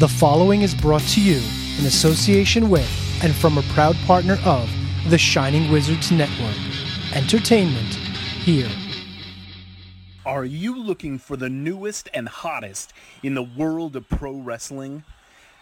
The following is brought to you in association with and from a proud partner of the Shining Wizards Network. Entertainment here. Are you looking for the newest and hottest in the world of pro wrestling?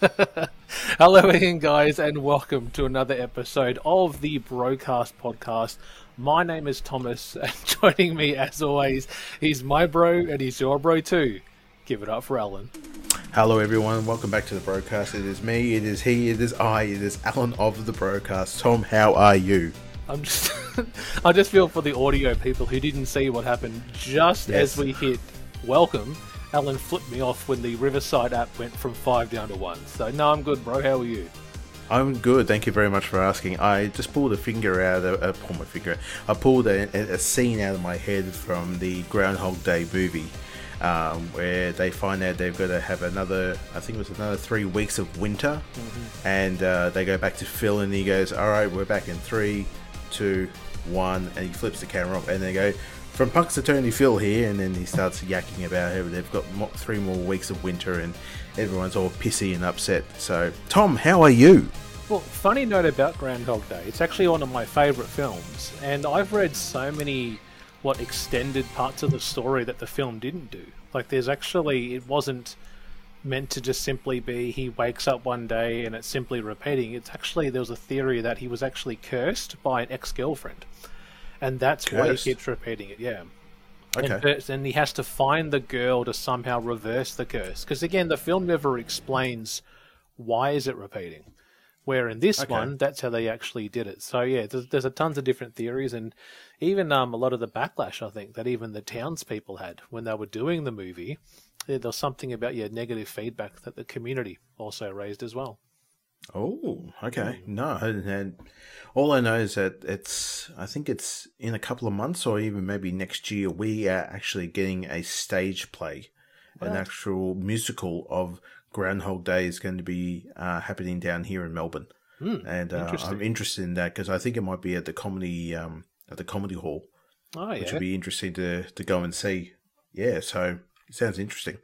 Hello again, guys, and welcome to another episode of the Brokast Podcast. My name is Thomas, and joining me, as always, he's my bro and he's your bro too. Give it up for Alan. Hello, everyone. Welcome back to the Brokast. It is me, it is he, it is I, it is Alan of the broadcast. Tom, how are you? I'm just, I just feel for the audio people who didn't see what happened just Yes. as we hit welcome. Alan flipped me off when the Riverside app went from five down to one. So no, I'm good, bro. How are you? I'm good. Thank you very much for asking. I just pulled a finger out of, uh, pulled my finger. I pulled a, a, scene out of my head from the Groundhog Day movie, um, where they find out they've got to have another. I think it was another three weeks of winter, and uh, they go back to Phil, and he goes, "All right, we're back in three, two, one," and he flips the camera up, and they go. From Punxsutawney Phil here, and then he starts yakking about how they've got three more weeks of winter, and everyone's all pissy and upset. So, Tom, how are you? Well, funny note about Groundhog Day. It's actually one of my favourite films, and I've read so many what extended parts of the story that the film didn't do. Like, there's actually it wasn't meant to just simply be he wakes up one day and it's simply repeating. It's actually there was a theory that he was actually cursed by an ex-girlfriend, and that's why he keeps repeating it. Yeah. Okay. And, and he has to find the girl to somehow reverse the curse. Because again, the film never explains why is it repeating. Where in this Okay. one, that's how they actually did it. So yeah, there's, there's a tons of different theories, and even um, a lot of the backlash I think that even the townspeople had when they were doing the movie. There there was something about yeah negative feedback that the community also raised as well. Oh, okay. No, and, all I know is that it's. I think it's in a couple of months, or even maybe next year. We are actually getting a stage play, an actual musical of Groundhog Day is going to be uh, happening down here in Melbourne, and uh. I'm interested in that because I think it might be at the comedy um, at the comedy hall, Oh which would be interesting to to go and see. Yeah, so it sounds interesting.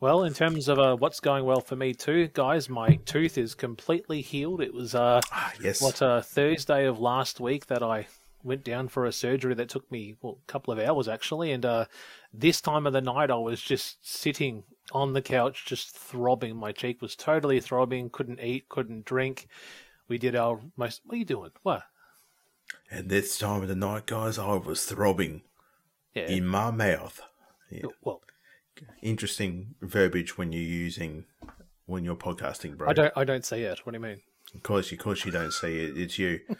Well, in terms of uh, what's going well for me too, guys, my tooth is completely healed. It was uh, Ah, yes. what uh, Thursday of last week that I went down for a surgery that took me well, a couple of hours actually, and uh, this time of the night I was just sitting on the couch, just throbbing. My cheek was totally throbbing. Couldn't eat, couldn't drink. We did our most. What are you doing? What? And this time of the night, guys, I was throbbing Yeah. in my mouth. Yeah. Well, interesting verbiage when you're using when you're podcasting, bro. I don't. I don't see it. What do you mean? Of course, of course, you don't see it. It's you.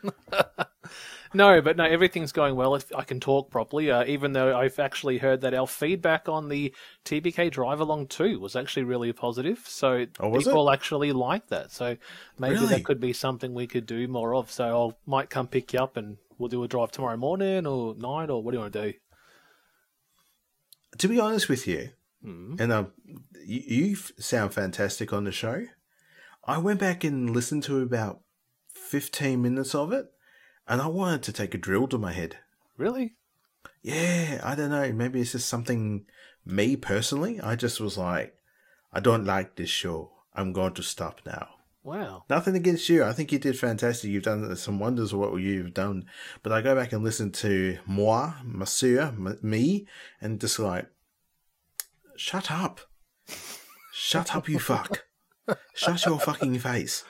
No, but no, everything's going well. If I can talk properly, uh, even though I've actually heard that our feedback on the TBK Drive Along 2 was actually really positive. So Oh, people actually like that. So maybe Really? that could be something we could do more of. So I might come pick you up and we'll do a drive tomorrow morning or night or what do you want to do? to be honest with you, and um, you, you sound fantastic on the show. I went back and listened to about fifteen minutes of it, and I wanted to take a drill to my head. Really? Yeah, I don't know. Maybe it's just something me personally. I just was like, I don't like this show. I'm going to stop now. Wow. Nothing against you. I think you did fantastic. You've done some wonders of what you've done. But I go back and listen to moi, monsieur, me, and just like, shut up. Shut up, you fuck. Shut your fucking face.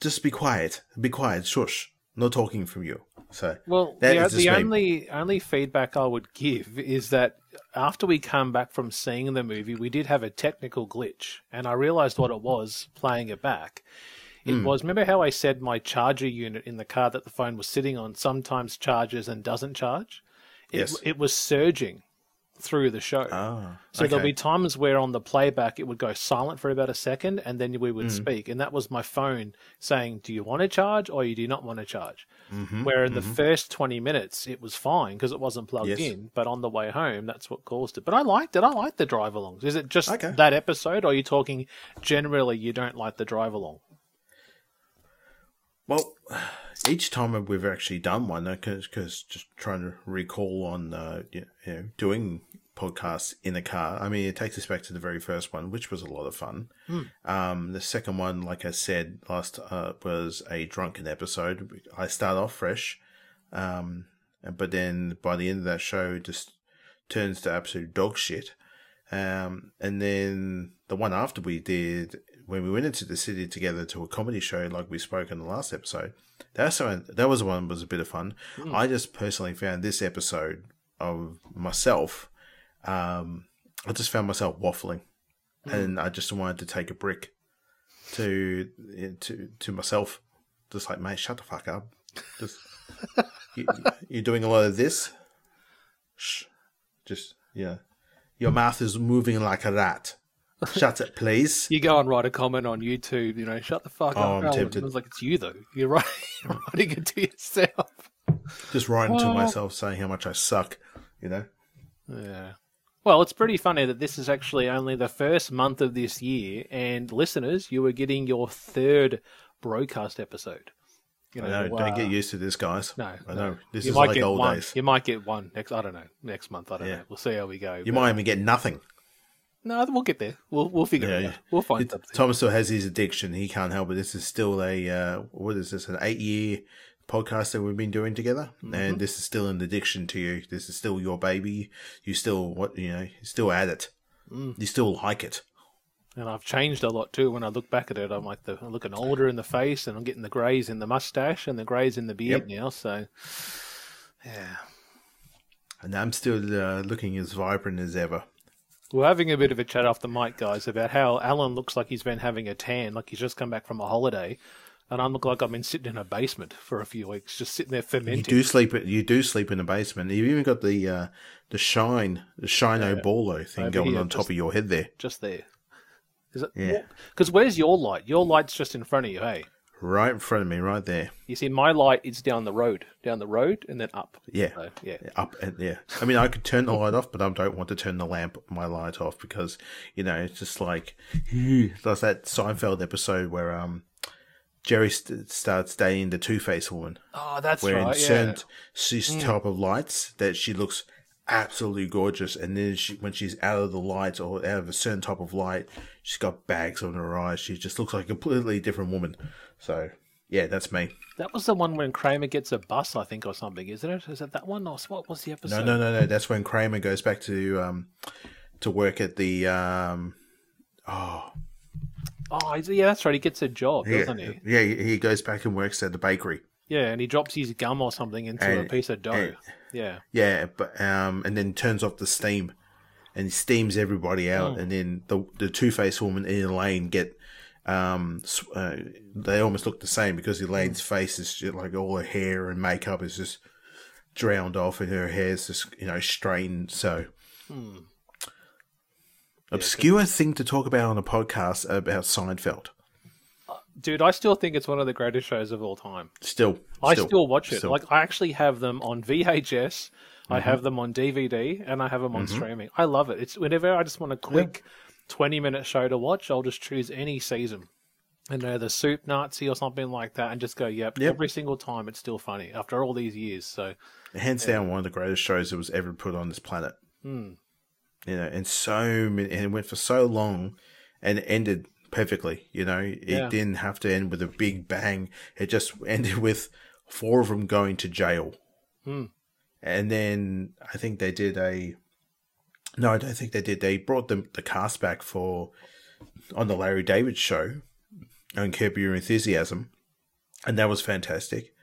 Just be quiet. Be quiet. Shush. No talking from you. So Well, the, the only only feedback I would give is that after we come back from seeing the movie, we did have a technical glitch, and I realized what it was playing it back. It Hmm. was remember how I said my charger unit in the car that the phone was sitting on sometimes charges and doesn't charge. It, Yes. it was surging through the show. Ah, So there'll be times where on the playback it would go silent for about a second and then we would Hmm. speak. And that was my phone saying, Do you want to charge or you do not want to charge? Mm-hmm, Where in the first 20 minutes it was fine because it wasn't plugged Yes. in. But on the way home, that's what caused it. But I liked it. I liked the drive alongs. Is it just Okay. that episode or are you talking generally you don't like the drive along? Well, each time we've actually done one, because just trying to recall on uh, you know doing podcasts in a car. I mean, it takes us back to the very first one, which was a lot of fun. Um, the second one, like I said last, uh, was a drunken episode. I start off fresh, um, but then by the end of that show, just turns to absolute dog shit. Um, and then the one after we did when we went into the city together to a comedy show, like we spoke in the last episode, that's one, that was one that was a bit of fun. I just personally found this episode of myself, um, I just found myself waffling, and I just wanted to take a brick to to to myself, just like mate, shut the fuck up, just you, you're doing a lot of this. Shh, just yeah, your mouth is moving like a rat. Shut it, please. You go and write a comment on YouTube, you know, shut the fuck Oh, up. I'm Alan. tempted. I was like, it's you though. You're, writing, you're writing it to yourself. Just writing to myself saying how much I suck. You know. Yeah. Well, it's pretty funny that this is actually only the first month of this year, and listeners, you are getting your third Brokast episode. You I know. uh, Don't get used to this, guys. No, I no. know. This you is might like get old one. days. You might get one next. I don't know. Next month, I don't Yeah. know. We'll see how we go. You but- might even get nothing. No, we'll get there. We'll we'll figure it Yeah, out. We'll find It- something. Thomas still has his addiction. He can't help it. This is still a uh, what is this? An eight year podcast that we've been doing together, Mm-hmm. and this is still an addiction to you. This is still your baby. You still what you know? You still at it. Mm. You still like it. And I've changed a lot too. When I look back at it, I'm like the, I'm looking older in the face, and I'm getting the greys in the mustache and the greys in the beard Yep. now. So, yeah. And I'm still uh, looking as vibrant as ever. We're having a bit of a chat off the mic, guys, about how Alan looks like he's been having a tan, like he's just come back from a holiday, and I look like I've been sitting in a basement for a few weeks, just sitting there fermenting. You do sleep. You do sleep in the basement. You've even got the uh, the shine, the shino bolo thing Over going here, on top just- of your head there. just there. Is it? Yeah. Because where's your light? Your light's just in front of you, hey? Right in front of me, right there. You see, my light is down the road, down the road, and then up. Yeah. So, yeah. up and yeah. I mean, I could turn the light off, but I don't want to turn the lamp, my light off because you know it's just like there's that Seinfeld episode where um Jerry st- starts dating the Two Face woman, Oh, that's where in right. Yeah. certain she's top of lights that she looks absolutely gorgeous, and then she when she's out of the light or out of a certain type of light, she's got bags on her eyes. She just looks like a completely different woman. So yeah, that's me. That was the one when Kramer gets a bus, I think, or something, isn't it? Is it that one? Or what was the episode? No, no, no, no. That's when Kramer goes back to um to work at the um oh Oh, yeah, that's right. He gets a job, yeah, doesn't he? yeah he goes back and works at the bakery. Yeah, and he drops his gum or something into a piece of dough. and- yeah. Yeah, but um and then turns off the steam and steams everybody out Hmm. and then the the Two Face woman and Elaine get um uh, they almost look the same because Elaine's Hmm. face is just like all her hair and makeup is just drowned off and her hair's just you know strained. so Hmm. obscure thing to talk about on a podcast about Seinfeld. Dude, I still think it's one of the greatest shows of all time. Still, I still watch it. still. Like, I actually have them on VHS. I mm-hmm. have them on DVD and I have them on mm-hmm. streaming. I love it. It's whenever I just want a quick twenty minute show to watch, I'll just choose any season. And know the soup Nazi or something like that, and just go, yep, Yep. Every single time, it's still funny after all these years. So hands down one of the greatest shows that was ever put on this planet. Hmm. You know, and so many, and it went for so long, and it ended perfectly. You know, it Yeah. didn't have to end with a big bang. It just ended with four of them going to jail, hmm. and then I think they did a. No, I don't think they did. They brought the the cast back for on the Larry David show on Curb Your Enthusiasm, and that was fantastic.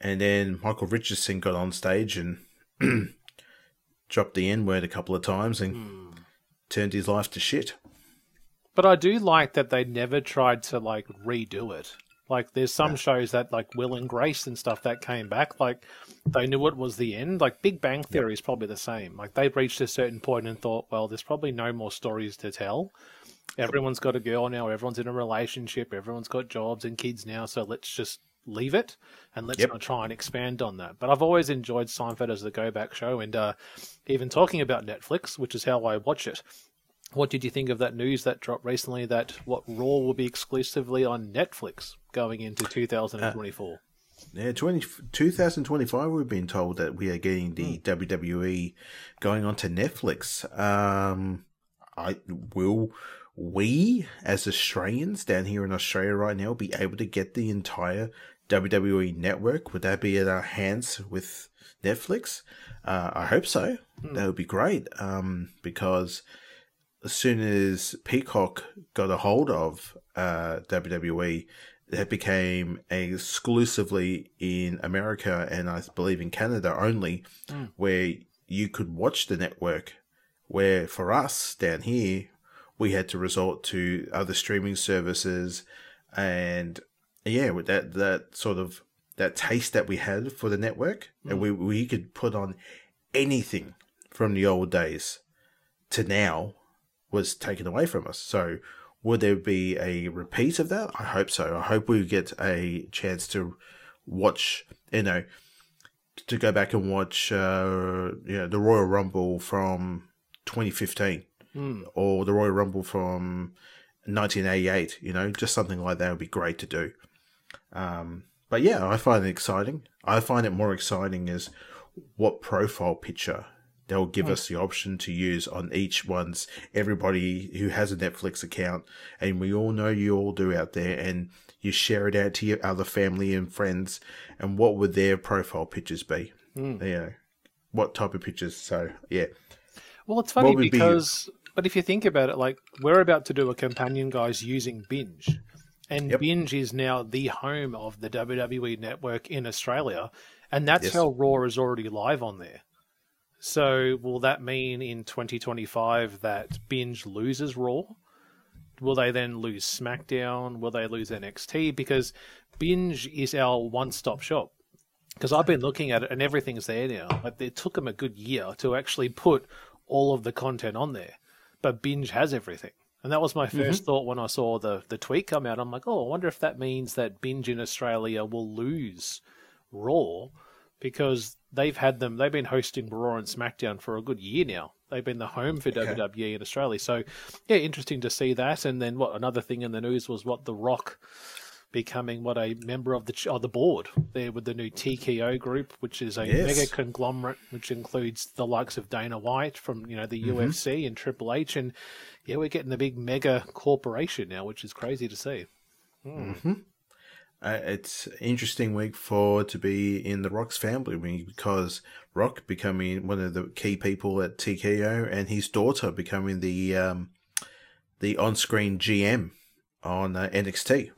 And then Michael Richardson got on stage and dropped the N word a couple of times and hmm. turned his life to shit. But I do like that they never tried to like redo it. Like there's some shows that like Will and Grace and stuff that came back, like they knew it was the end. Like Big Bang Theory is probably the same. Like they reached a certain point and thought, well, there's probably no more stories to tell. Everyone's got a girl now, everyone's in a relationship, everyone's got jobs and kids now, so let's just leave it and let's Yep. not try and expand on that. But I've always enjoyed Seinfeld as the go back show and uh, even talking about Netflix, which is how I watch it. What did you think of that news that dropped recently that what Raw will be exclusively on Netflix going into 2024? Yeah, 20, 2025, we've been told that we are getting the WWE going onto Netflix. Um, I will we as Australians down here in Australia right now be able to get the entire WWE network? Would that be at our hands with Netflix? Uh, I hope so. That would be great. Um, because as soon as Peacock got a hold of uh, WWE, it became exclusively in America and I believe in Canada only, where you could watch the network. Where for us down here, we had to resort to other streaming services, and yeah, with that that sort of that taste that we had for the network, and we we could put on anything from the old days to now was taken away from us. So, would there be a repeat of that? I hope so. I hope we get a chance to watch, you know, to go back and watch, uh, you know, the Royal Rumble from 2015 or the Royal Rumble from 1988. You know, just something like that would be great to do. Um, but yeah, I find it exciting. I find it more exciting is what profile picture they'll give hmm. us the option to use on each one's everybody who has a Netflix account, and we all know you all do out there, and you share it out to your other family and friends, and what would their profile pictures be? Hmm. You know, what type of pictures? So yeah, Well, it's funny would be- because, but if you think about it, like we're about to do a companion, guys, using Binge, and Yep. Binge is now the home of the WWE network in Australia, and that's Yes. how Raw is already live on there. So, will that mean in 2025 that Binge loses Raw? Will they then lose SmackDown? Will they lose NXT? Because Binge is our one-stop shop because I've been looking at it and everything's there now. Like it took them a good year to actually put all of the content on there, but Binge has everything. And that was my mm-hmm. 1st thought when I saw the the tweet come out. I'm like, oh, I wonder if that means that Binge in Australia will lose Raw because they've had them. They've been hosting Raw and SmackDown for a good year now. They've been the home for WWE in Australia. So, yeah, interesting to see that. And then what? Another thing in the news was what The Rock becoming what a member of the of the board there with the new TKO group, which is a Yes. mega conglomerate, which includes the likes of Dana White from you know the mm-hmm. UFC and Triple H, and yeah, we're getting the big mega corporation now, which is crazy to see. Hmm. Mm-hmm. Uh, it's an interesting week for to be in the Rock's family because Rock becoming one of the key people at TKO and his daughter becoming the um, the on-screen GM on uh, NXT.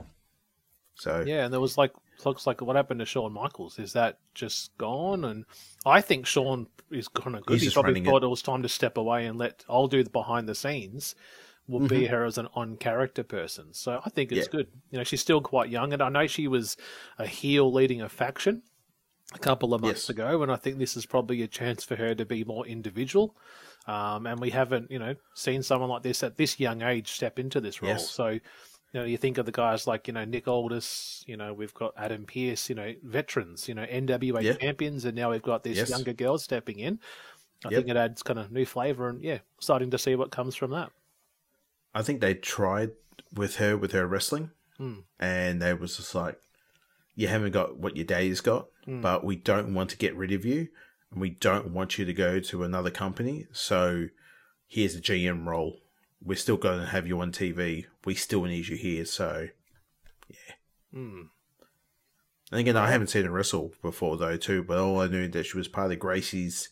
So Yeah, and there was like looks like what happened to Shawn Michaels. Is that just gone? And I think Shawn is kind of good. He's he probably running it. thought it. was time to step away and let I'll do the behind the scenes. Will Mm-hmm. be her as an on character person. So I think it's Yeah. good. You know, she's still quite young, and I know she was a heel leading a faction a couple of months Yes. ago, and I think this is probably a chance for her to be more individual. Um, and we haven't, you know, seen someone like this at this young age step into this role. Yes. So You know, you think of the guys like you know Nick Aldis. You know, we've got Adam Pearce. You know, veterans. You know, NWA Yeah. champions, and now we've got this Yes. younger girl stepping in. I Yep. think it adds kind of new flavour, and yeah, starting to see what comes from that. I think they tried with her with her wrestling, Hmm. and they was just like, "You haven't got what your daddy's got, Hmm. but we don't want to get rid of you, and we don't want you to go to another company. So here's a GM role. We're still going to have you on TV. We still need you here. So yeah. Hmm. And again, I haven't seen her wrestle before though, too. But all I knew that she was part of Gacy's,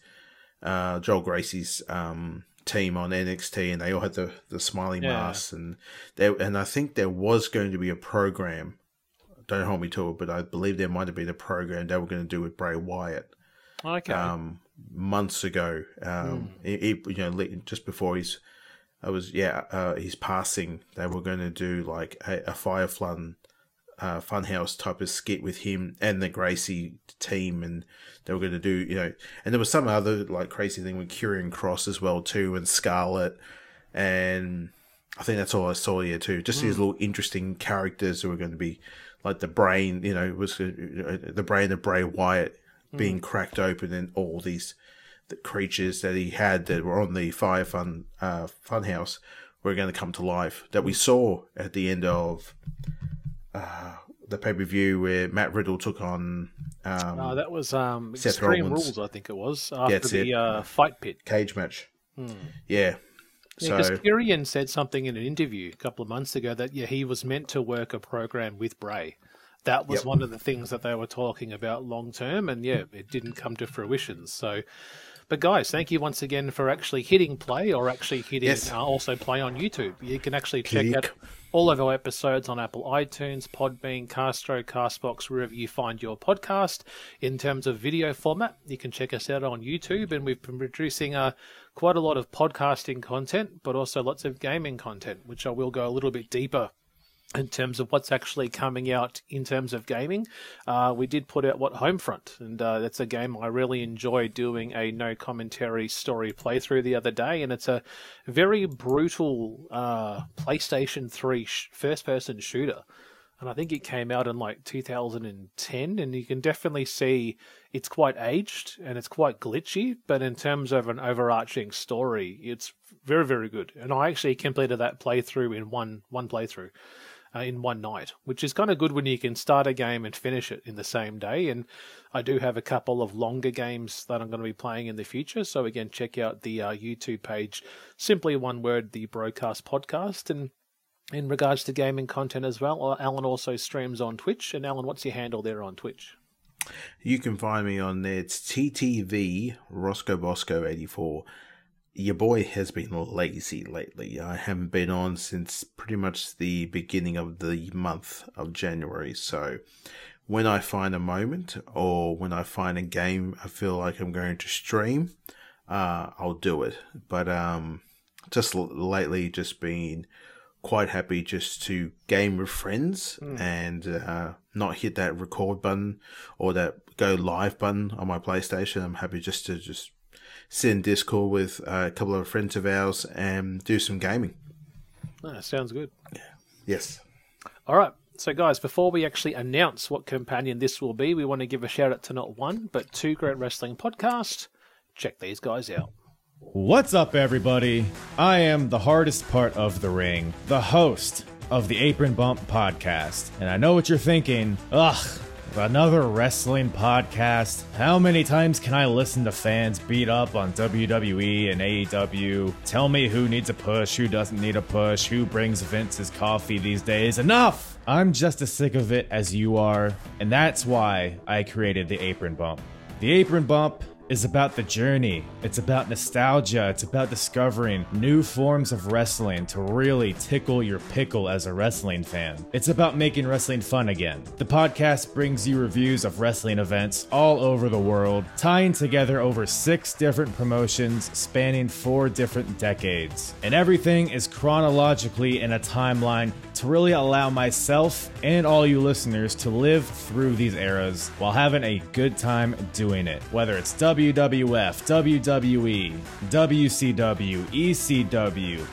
uh, Joe Gacy's um, team on NXT, and they all had the the smiling Yeah. masks, and there, and I think there was going to be a program. Don't hold me to it, but I believe there might have been a program they were going to do with Bray Wyatt Okay. um, months ago. Um, it, it- you know, just before his, I was yeah, uh, his passing. They were going to do like a, a Firefly uh, Funhouse type of skit with him and the Gacy team, and they were going to do you know, and there was some other like crazy thing with Karrion Kross as well too, and Scarlett, and I think that's all I saw here too. Just these little interesting characters who were going to be like the brain, you know, was uh, the brain of Bray Wyatt being cracked open, and all these the creatures that he had that were on the Fire Fun uh, Funhouse were going to come to life. That we saw at the end of uh, the pay per view where Matt Riddle took on um, Uh, that was um, Seth Extreme Rollins. Rules, I think it was, after That's the it. uh, fight pit. cage match. Yeah. Yeah, So because Karrion said something in an interview a couple of months ago that yeah he was meant to work a program with Bray. That was Yep. one of the things that they were talking about long term, and yeah, it didn't come to fruition. So, but guys, thank you once again for actually hitting play or actually hitting Yes. uh, also play on YouTube. You can actually check Click. out all of our episodes on Apple iTunes, Podbean, Castro, Castbox, wherever you find your podcast. In terms of video format, you can check us out on YouTube, and we've been producing uh, quite a lot of podcasting content, but also lots of gaming content, which I will go a little bit deeper in terms of what's actually coming out in terms of gaming. Uh, we did put out what Homefront, and uh, that's a game I really enjoyed doing a no commentary story playthrough the other day, and it's a very brutal uh, PlayStation 3 sh- first person shooter. And I think it came out in like 2010, and you can definitely see it's quite aged and it's quite glitchy, but in terms of an overarching story, it's very, very good. And I actually completed that playthrough in one one playthrough uh, in one night, which is kind of good when you can start a game and finish it in the same day. And I do have a couple of longer games that I'm going to be playing in the future. So again, check out the uh, YouTube page, simply one word, the Brokast Podcast. And in regards to gaming content as well, uh, Alan also streams on Twitch. And Alan, what's your handle there on Twitch? you can find me on there. It's TTV Roscoe Bosco 84. Your boy has been lazy lately. I haven't been on since pretty much the beginning of the month of January. So when I find a moment or when I find a game I feel like I'm going to stream, uh, I'll do it. But um, just l- lately, just been quite happy just to game with friends and uh, not hit that record button or that go live button on my PlayStation. I'm happy just to just sit in Discord with uh, a couple of friends of ours and do some gaming. Ah, sounds good. Yes. All right. So, guys, before we actually announce what companion this will be, we want to give a shout out to not one, but two great wrestling podcasts. Check these guys out. What's up, everybody? I am the hardest part of the ring, the host of the Apron Bump podcast. And I know what you're thinking. Ugh, another wrestling podcast? How many times can I listen to fans beat up on WWE and AEW? Tell me who needs a push, who doesn't need a push, who brings Vince's coffee these days? Enough! I'm just as sick of it as you are, and that's why I created the Apron Bump. The Apron Bump is about the journey. It's about nostalgia. It's about discovering new forms of wrestling to really tickle your pickle as a wrestling fan. It's about making wrestling fun again. The podcast brings you reviews of wrestling events all over the world, tying together over six different promotions spanning four different decades. And everything is chronologically in a timeline to really allow myself and all you listeners to live through these eras while having a good time doing it. Whether it's WWF, WWE, WCW, ECW,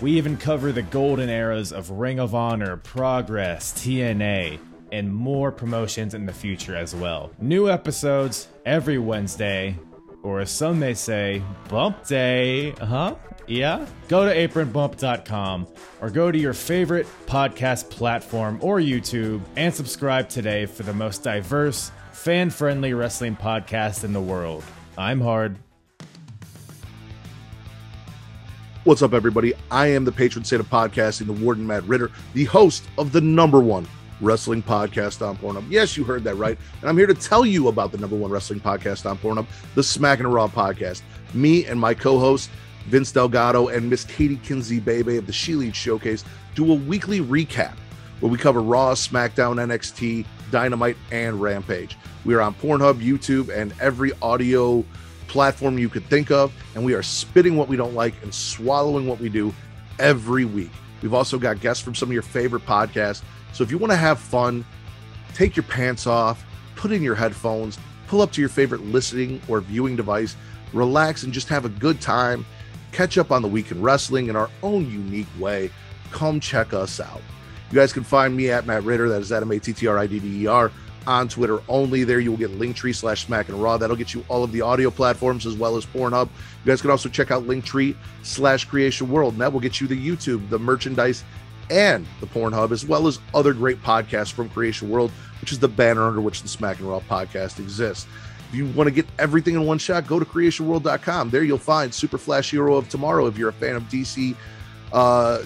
We even cover the golden eras of Ring of Honor, Progress, TNA, and more promotions in the future as well. New episodes every Wednesday, or as some may say, bump day, huh? Yeah? Go to apronbump.com or go to your favorite podcast platform or YouTube and subscribe today for the most diverse, fan friendly wrestling podcast in the world. I'm Hard. What's up, everybody? I am the patron saint of podcasting, the Warden Matt Ridder, the host of the number one wrestling podcast on Pornhub. Yes, you heard that right. And I'm here to tell you about the number one wrestling podcast on Pornhub, the Smack and Raw podcast. Me and my co host, Vince Delgado, and Miss Katie Kinsey Bebe of the She Lead Showcase do a weekly recap where we cover Raw, SmackDown, NXT, Dynamite, and Rampage. We are on Pornhub, YouTube, and every audio platform you could think of, and we are spitting what we don't like and swallowing what we do every week. We've also got guests from some of your favorite podcasts. So if you want to have fun, take your pants off, put in your headphones, pull up to your favorite listening or viewing device, relax, and just have a good time. Catch up on the week in wrestling in our own unique way. Come check us out. You guys can find me at Matt Ridder. That is at M A T T R I D D E R on Twitter only. There you will get Linktree slash Smack and Raw. That'll get you all of the audio platforms as well as Pornhub. You guys can also check out Linktree slash Creation World, and that will get you the YouTube, the merchandise, and the Pornhub, as well as other great podcasts from Creation World, which is the banner under which the Smack and Raw podcast exists. If you want to get everything in one shot, go to creationworld.com. There you'll find Super Flash Hero of Tomorrow if you're a fan of DC uh,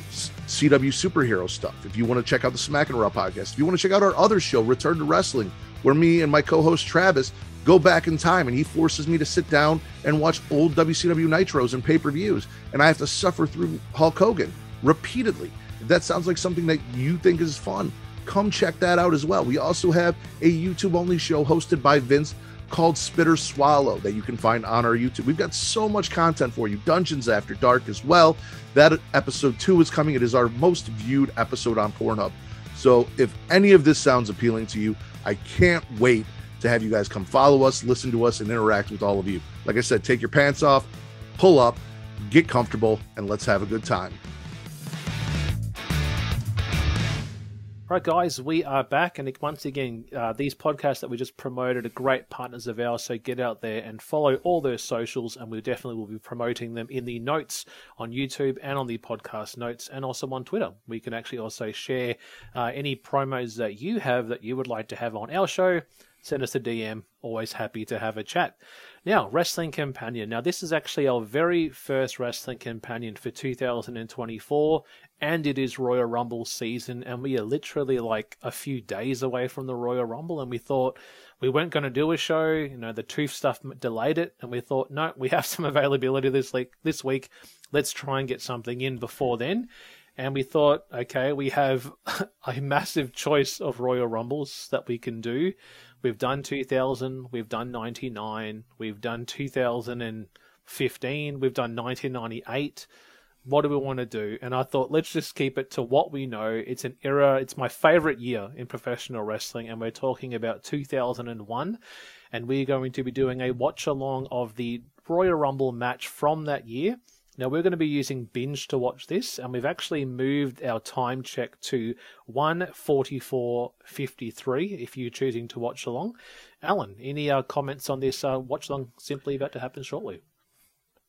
CW superhero stuff. If you want to check out the Smack and Raw podcast, if you want to check out our other show, Return to Wrestling, where me and my co-host Travis go back in time and he forces me to sit down and watch old WCW Nitros and pay-per-views, and I have to suffer through Hulk Hogan repeatedly. If that sounds like something that you think is fun, come check that out as well. We also have a YouTube only show hosted by Vince called Spitter Swallow that you can find on our YouTube. We've got so much content for you. Dungeons After Dark as well. That episode two is coming. It is our most viewed episode on Pornhub. So if any of this sounds appealing to you, I can't wait to have you guys come follow us, listen to us, and interact with all of you. Like I said, take your pants off, pull up, get comfortable, and let's have a good time. Right, guys, we are back, and once again, uh, these podcasts that we just promoted are great partners of ours. So get out there and follow all their socials, and we definitely will be promoting them in the notes on YouTube and on the podcast notes, and also on Twitter. We can actually also share uh, any promos that you have that you would like to have on our show. Send us a DM. Always happy to have a chat. Now, Wrestling Companion. Now, this is actually our very first Wrestling Companion for 2024 and it is Royal Rumble season, and we are literally like a few days away from the Royal Rumble, and we thought we weren't going to do a show. You know, the tooth stuff delayed it, and we thought, no, we have some availability this week. This week, let's try and get something in before then. And we thought, okay, we have a massive choice of Royal Rumbles that we can do. We've done 2000, we've done 99, we've done 2015, we've done 1998 what do we want to do? And I thought, let's just keep it to what we know. It's an era, it's my favorite year in professional wrestling, and we're talking about 2001. And we're going to be doing a watch along of the Royal Rumble match from that year. Now, we're going to be using Binge to watch this, and we've actually moved our time check to 144.53 if you're choosing to watch along. Alan, any uh, comments on this uh, watch along simply about to happen shortly?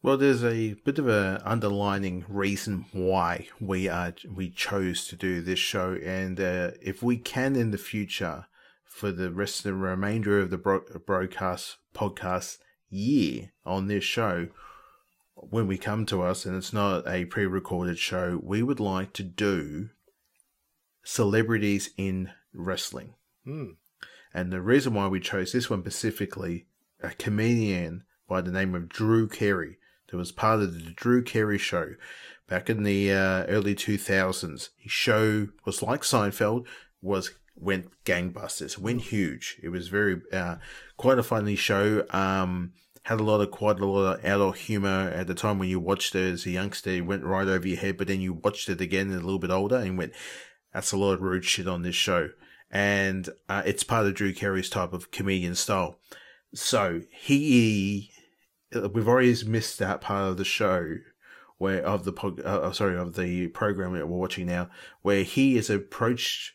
Well, there's a bit of a underlining reason why we are we chose to do this show, and uh, if we can in the future, for the rest of the remainder of the bro- Brokast podcast year on this show, when we come to us and it's not a pre-recorded show, we would like to do celebrities in wrestling. Hmm. And the reason why we chose this one specifically, a comedian by the name of Drew Carey that was part of the Drew Carey show back in the uh, early 2000s. His show was like Seinfeld, was went gangbusters, went huge. It was very uh, quite a funny show. Um, had a lot of quite a lot of adult humor at the time when you watched it as a youngster. It went right over your head, but then you watched it again a little bit older and went, "That's a lot of rude shit on this show." And uh, it's part of Drew Carey's type of comedian style. So he uh, we've already missed that part of the show where of the pod, uh, sorry of the program that we're watching now, where he is approached.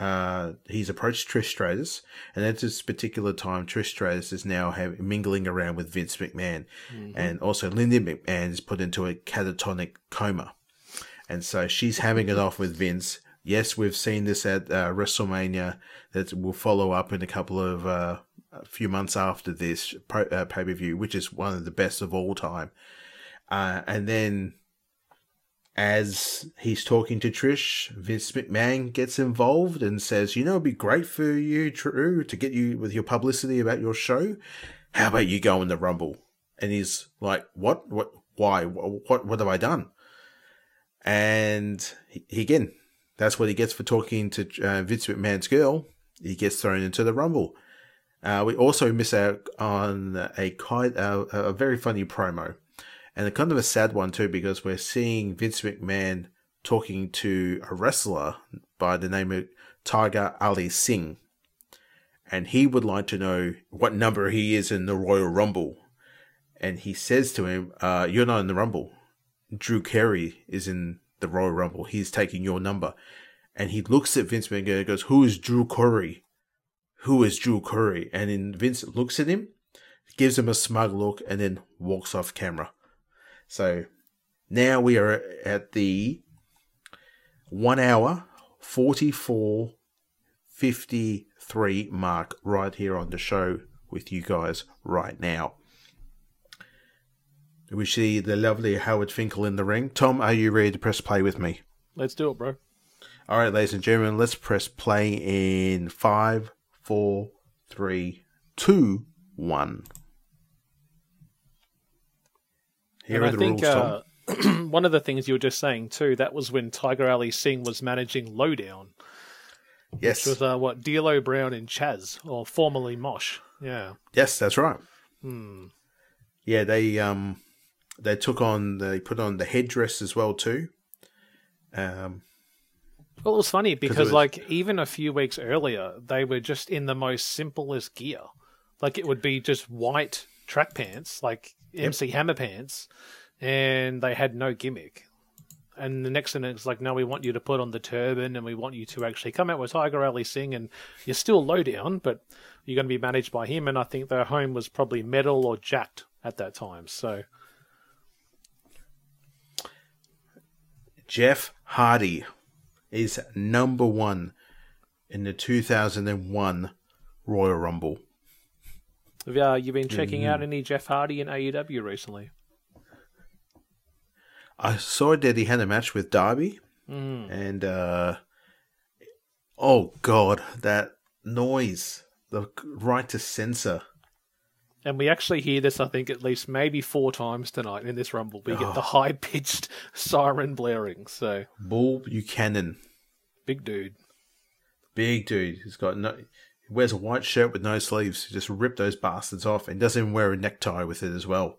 Uh, he's approached Trish Stratus, and at this particular time, Trish Stratus is now have, mingling around with Vince McMahon, and also Linda McMahon is put into a catatonic coma, and so she's having it off with Vince. Yes, we've seen this at uh, WrestleMania. That will follow up in a couple of uh, a few months after this uh, pay per view, which is one of the best of all time. Uh, and then, as he's talking to Trish, Vince McMahon gets involved and says, "You know, it'd be great for you, Drew, to get you with your publicity about your show. How about you go in the Rumble?" And he's like, "What? What? Why? What? What, have I done?" And he, again, that's what he gets for talking to uh, Vince McMahon's girl. He gets thrown into the Rumble. Uh, we also miss out on a uh, a very funny promo, and kind of a sad one too, because we're seeing Vince McMahon talking to a wrestler by the name of Tiger Ali Singh, and he would like to know what number he is in the Royal Rumble, and he says to him, uh, "You're not in the Rumble. Drew Carey is in the Royal Rumble. He's taking your number." And he looks at Vince McMahon and goes, "Who is Drew Carey?" who is Drew Curry? And then Vince looks at him, gives him a smug look, and then walks off camera. So now we are at the one hour, 44, 53 mark right here on the show with you guys right now. We see the lovely Howard Finkel in the ring. Tom, are you ready to press play with me? Let's do it, bro. All right, ladies and gentlemen, let's press play in five, four, three, two, one. Here And are I think rules, Tom. uh, one of the things you were just saying too, that was when Tiger Ali Singh was managing Lowdown, yes, which was uh, what D'Lo Brown and Chaz, or formerly Mosh. Yeah. yes, that's right. Hmm. Yeah, they um they took on they put on the headdress as well too. Um, Well, it was funny because, was- like, even a few weeks earlier, they were just in the most simplest gear. Like, it would be just white track pants, like MC Hammer pants, and they had no gimmick. And the next thing it's like, no, we want you to put on the turban, and we want you to actually come out with Tiger Ali Singh, and you're still low down, but you're going to be managed by him. And I think their home was probably metal or jacked at that time. So, Jeff Hardy is number one in the 2001 Royal Rumble. Have uh, you been checking Mm. out any Jeff Hardy in AEW recently? I saw that he had a match with Darby, Mm. and uh, oh god, that noise! The right to censor. And we actually hear this, I think, at least maybe four times tonight in this Rumble. We get the high pitched siren blaring. So, Bull Buchanan, big dude. big dude. He's got no. He wears a white shirt with no sleeves. He just rip those bastards off, and doesn't even wear a necktie with it as well.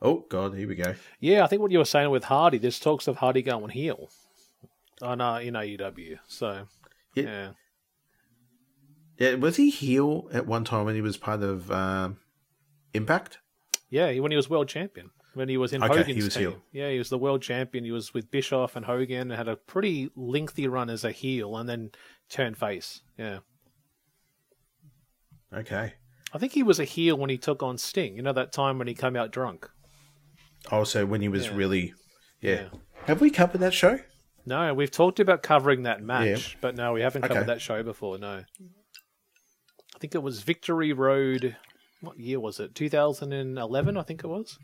Oh god, here we go. Yeah, I think what you were saying with Hardy, there's talks of Hardy going heel on, uh, in AEW. So, Yeah. yeah. Yeah, was he heel at one time when he was part of um, Impact? Yeah, when he was world champion. When he was in Okay, Hogan's he was team. heel. Yeah, he was the world champion. He was with Bischoff and Hogan and had a pretty lengthy run as a heel and then turned face. Yeah. Okay. I think he was a heel when he took on Sting. You know that time when he came out drunk? Oh, also, when he was Yeah. really, yeah. Yeah. Have we covered that show? No, we've talked about covering that match, but no, we haven't covered Okay. that show before. No, I think it was Victory Road. What year was it? 2011, I think it was.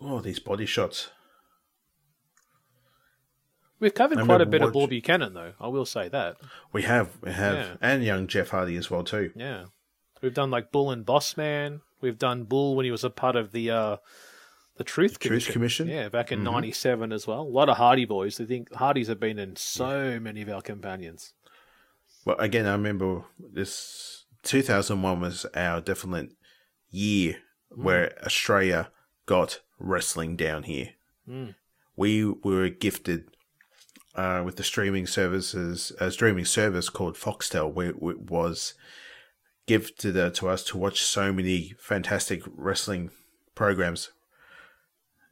Oh, these body shots. We've covered I quite a bit of Bull Buchanan, though. I will say that. We have, we have, Yeah. and young Jeff Hardy as well too. Yeah, we've done like Bull and Boss Man. We've done Bull when he was a part of the uh, the Truth Commission. Truth Commission? Yeah, back in Mhm. '97 as well. A lot of Hardy boys. I think Hardys have been in so many of our companions. Well, again, I remember this 2001 was our definite year where Australia got wrestling down here. Mm. We were gifted uh, with the streaming services, a streaming service called Foxtel, where it was gifted uh, to us to watch so many fantastic wrestling programs.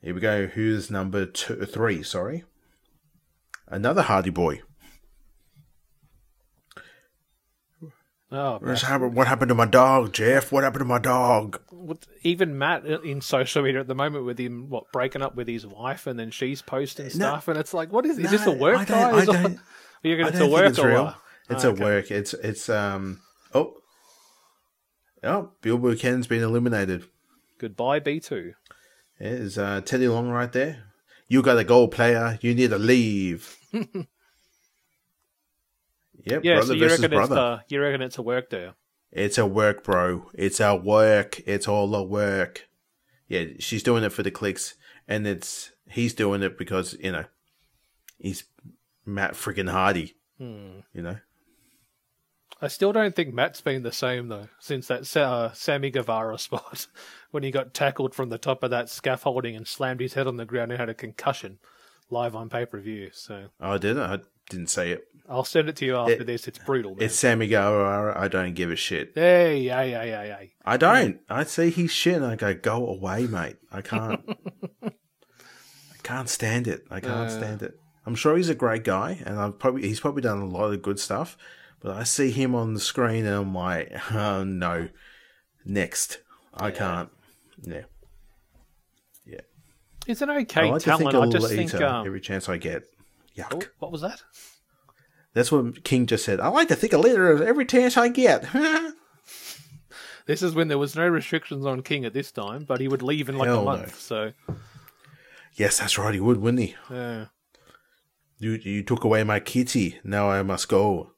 Here we go. Who's number two, three? Sorry. Another Hardy boy. Oh, happened- What happened to my dog, Jeff? What happened to my dog? even Matt in social media at the moment with him what breaking up with his wife and then she's posting stuff and it's like what is, is this a No, work I guy? don't- I don't- You're going to work it's or real. what? It's Oh, a okay. work. It's it's um. Oh. Oh, Bull Buchanan's been eliminated. Goodbye B2. There's uh, Teddy Long right there. You got a goal, player. You need to leave. yep, Yeah, brother so you versus reckon it's brother. uh, you reckon it's a work there. It's a work, bro. It's our work. It's all a work. Yeah, she's doing it for the clicks, and it's he's doing it because you know he's Matt freaking Hardy. Hmm. You know, I still don't think Matt's been the same though since that uh, Sammy Guevara spot when he got tackled from the top of that scaffolding and slammed his head on the ground and had a concussion live on pay per view. So oh, did I? Didn't say it. I'll send it to you after It- this. It's brutal. Man. It's Sammy Guevara. I don't give a shit. Hey, hey, hey, hey, hey. I don't. I see his shit and I go, go away, mate. I can't. I can't stand it. I can't stand it. I'm sure he's a great guy, and I've probably he's probably done a lot of good stuff. But I see him on the screen, and I'm like, oh no, next. I can't. Yeah. Yeah. It's an okay I like to think talent. I just think. Um, every chance I get. Yuck. oh, what was that? That's what King just said. I like to think a liter every chance I get. This is when there was no restrictions on King at this time, but he would leave in like Hell a no. month. So, yes, that's right. He would, wouldn't he? yeah. You you took away my kitty. Now I must go.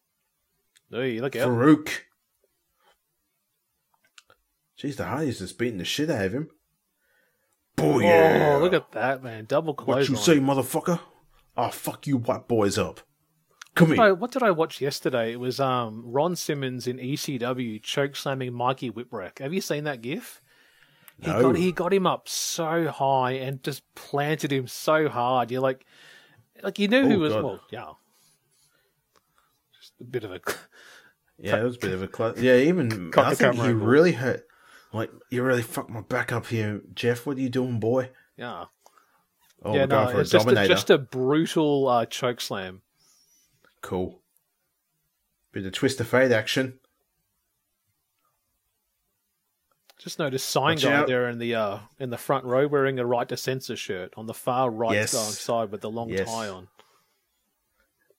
Hey, look out. Faarooq. Jeez, the just beating the shit out of him. Boy, yeah. Oh, look at that, man. Double close. what you say, motherfucker? Oh, fuck you, white boys up. Come What, here. what did I watch yesterday? It was um, Ron Simmons in ECW choke slamming Mikey Whipwreck. Have you seen that gif? He No. got he got him up so high and just planted him so hard. You're like, like you knew who Oh, was God. well, yeah. Just a bit of a Yeah, it was a bit of a close. Yeah, even I think he really hurt. Like, you really fucked my back up here, Jeff. What are you doing, boy? yeah. Oh, yeah, no, it's just a, just a brutal uh, choke slam. Cool. Bit of twist of fate action. Just noticed sign Watch guy out. there in the uh, in the front row wearing a right to censor shirt on the far right Yes. side with the long Yes. tie on.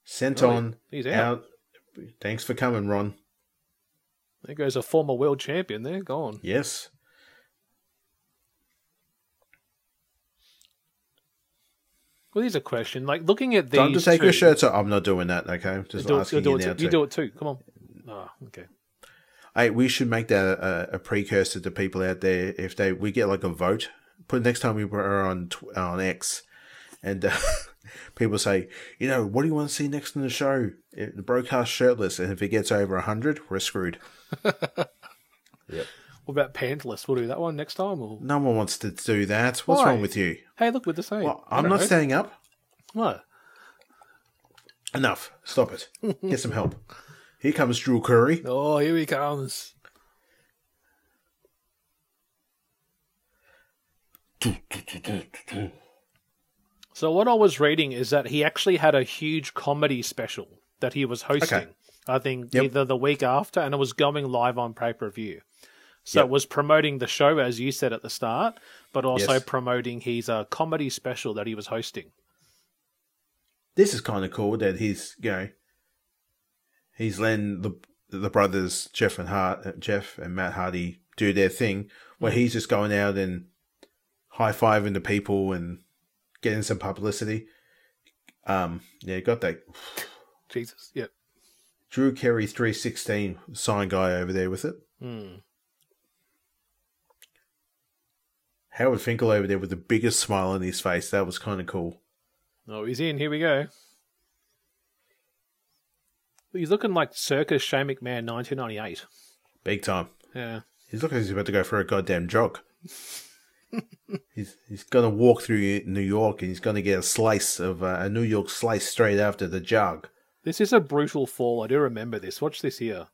Sent Oh, on. he's out. out. Thanks for coming, Ron. There goes a former world champion there, gone. Yes. Well, here's a question. Like looking at these, Time to take two, your shirt off. I'm not doing that, okay? Just Do it, asking do you it now too. You do it too. Come on. Oh, okay. Hey, we should make that a, a precursor to people out there. If they we get like a vote, put next time we were on on X, and uh, people say, you know, what do you want to see next in the show? The Brokast shirtless, and if it gets over hundred, we're screwed. What about pantless? We'll do that one next time. Or... No one wants to do that. What's Why? wrong with you? Hey, look, we're the same. Well, I'm not know. standing up. What? Enough. Stop it. Get some help. Here comes Drew Carey. Oh, here he comes. So what I was reading is that he actually had a huge comedy special that he was hosting. Okay. I think Yep. either the week after, and it was going live on pay per view. So Yep. it was promoting the show, as you said at the start, but also Yes. promoting his uh, comedy special that he was hosting. this is kind of cool that he's you know he's letting the the brothers Jeff and Hart, Jeff and Matt Hardy do their thing, where he's just going out and high fiving the people and getting some publicity. Um, yeah, got that Jesus, yeah. Drew Carey three sixteen sign guy over there with it. Hmm. Howard Finkel over there with the biggest smile on his face. That was kind of cool. Oh, he's in. Here we go. He's looking like circus Shane McMahon, 1998. Big time. Yeah. He's looking like he's about to go for a goddamn jog. he's he's gonna walk through New York and he's gonna get a slice of uh, a New York slice straight after the jog. This is a brutal fall. I do remember this. Watch this here.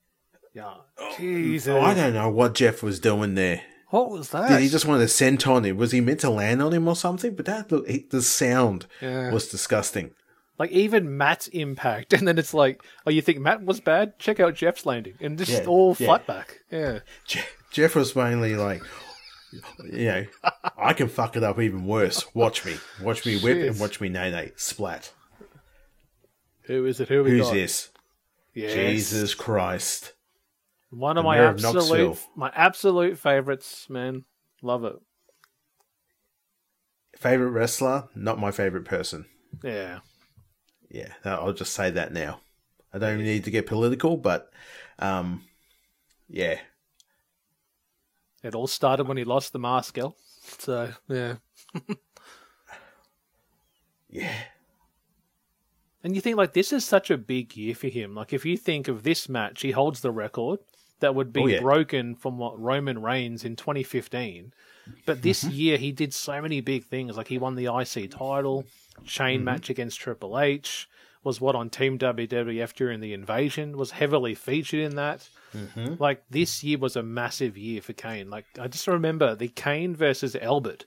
Yeah. Jesus. Oh, I don't know what Jeff was doing there. What was that? Did he just want to send on him? Was he meant to land on him or something? But that look, the sound Yeah. was disgusting. Like even Matt's impact, and then it's like, oh, you think Matt was bad? Check out Jeff's landing, and just Yeah, all yeah. flat back. Yeah, Je- Jeff was mainly like, you know, I can fuck it up even worse. Watch me, watch me whip, and watch me nay nay splat. who is it? Who we Who's got? this? Yes. Jesus Christ! One of The my Mayor of absolute, my absolute favorites, man. Love it. Favorite wrestler? Not my favorite person. Yeah. Yeah, I'll just say that now. I don't even need to get political, but um, yeah, It all started when he lost the mask, El. So yeah. yeah. And you think like this is such a big year for him. Like if you think of this match, he holds the record that would be Oh, yeah. broken from what Roman Reigns in 2015. But this Mm-hmm. year he did so many big things. Like he won the IC title, chain Mm-hmm. match against Triple H, was what on Team WWF during the invasion, was heavily featured in that. Mm-hmm. Like this year was a massive year for Kane. Like I just remember the Kane versus Albert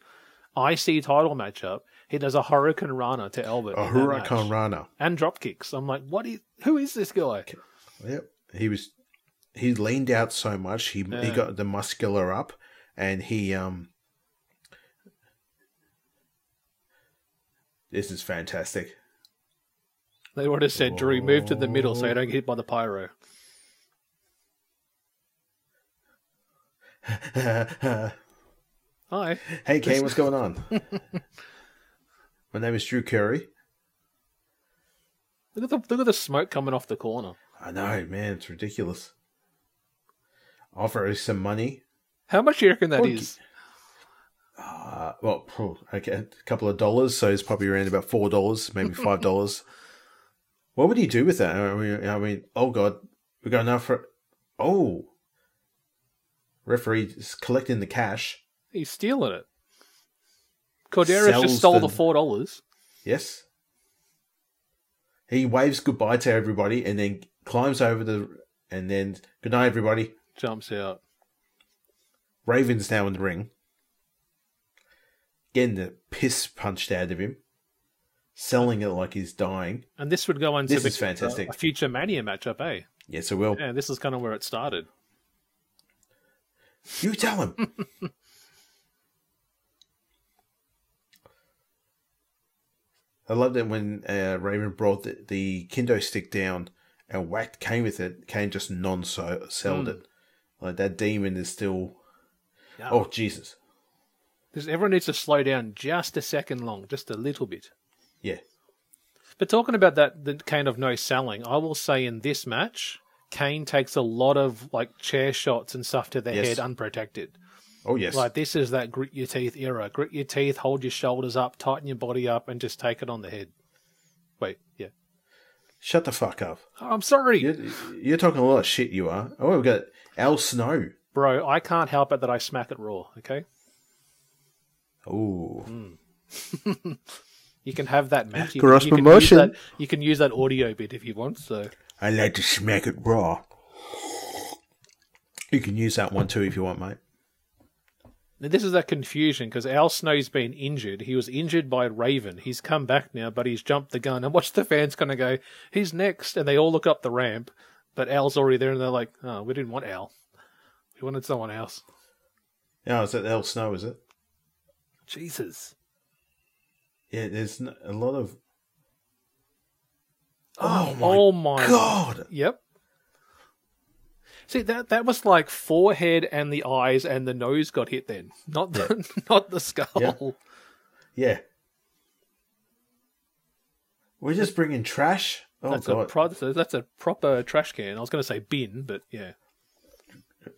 IC title matchup. He does a hurricanrana to Albert. A hurricanrana. and drop kicks. I'm like, what is? Who is this guy? Yep. He was he leaned out so much. He he got the muscular up, and he um. This is fantastic. They would have said, Drew, move to the middle so you don't get hit by the pyro. Hi. Hey. Kane, what's going on? My name is Drew Carey. Look at the look at the smoke coming off the corner. I know, man, it's ridiculous. Offer us some money. How much do you reckon that Well, is? Uh, well, okay, a couple of dollars, so it's probably around about four dollars, maybe five dollars. what would he do with that? I mean, I mean, oh god, we got enough for. Oh, referee is collecting the cash. He's stealing it. Korderas just stole the- the four dollars. Yes. He waves goodbye to everybody and then climbs over the and then good night everybody. Jumps out. Raven's now in the ring. Getting the piss punched out of him. Selling it like he's dying. And this would go on This the- is fantastic. a future Mania matchup, eh? Yes, it will. Yeah, this is kind of where it started. You tell him. I loved it when uh, Raven brought the, the kendo stick down and whacked Kane with it. Kane just non sold it. Like that demon is still. Yeah. Oh Jesus! Everyone needs to slow down just a second long, just a little bit. Yeah, But talking about that, the Kane of no selling, I will say in this match, Kane takes a lot of like chair shots and stuff to the Yes. head unprotected. oh yes. Like this is that grit your teeth era. Grit your teeth, hold your shoulders up, tighten your body up, and just take it on the head. Wait, yeah. Shut the fuck up. I'm sorry, You're, you're talking a lot of shit. You are. Oh, we've got Al Snow. bro. I can't help it that I smack it raw. Okay, Oh, you can have that, Matt. You, Cross you can use promotion. that. You can use that audio bit if you want. So I like to smack it raw. You can use that one too if you want, mate. Now, this is that confusion because Al Snow's been injured. He was injured by Raven. He's come back now, but he's jumped the gun. And watch the fans kind of go, "He's next," and they all look up the ramp, but Al's already there, and they're like, "Oh, we didn't want Al. We wanted someone else." Yeah, is that Al Snow? Is it? Jesus. Yeah, there's a lot of. Oh, my oh my God! Yep. See that that was like forehead and the eyes and the nose got hit then, not the not the skull. Yeah. Yeah. We're just bringing trash. Oh That's a god, pro- that's a proper trash can. I was going to say bin, but yeah.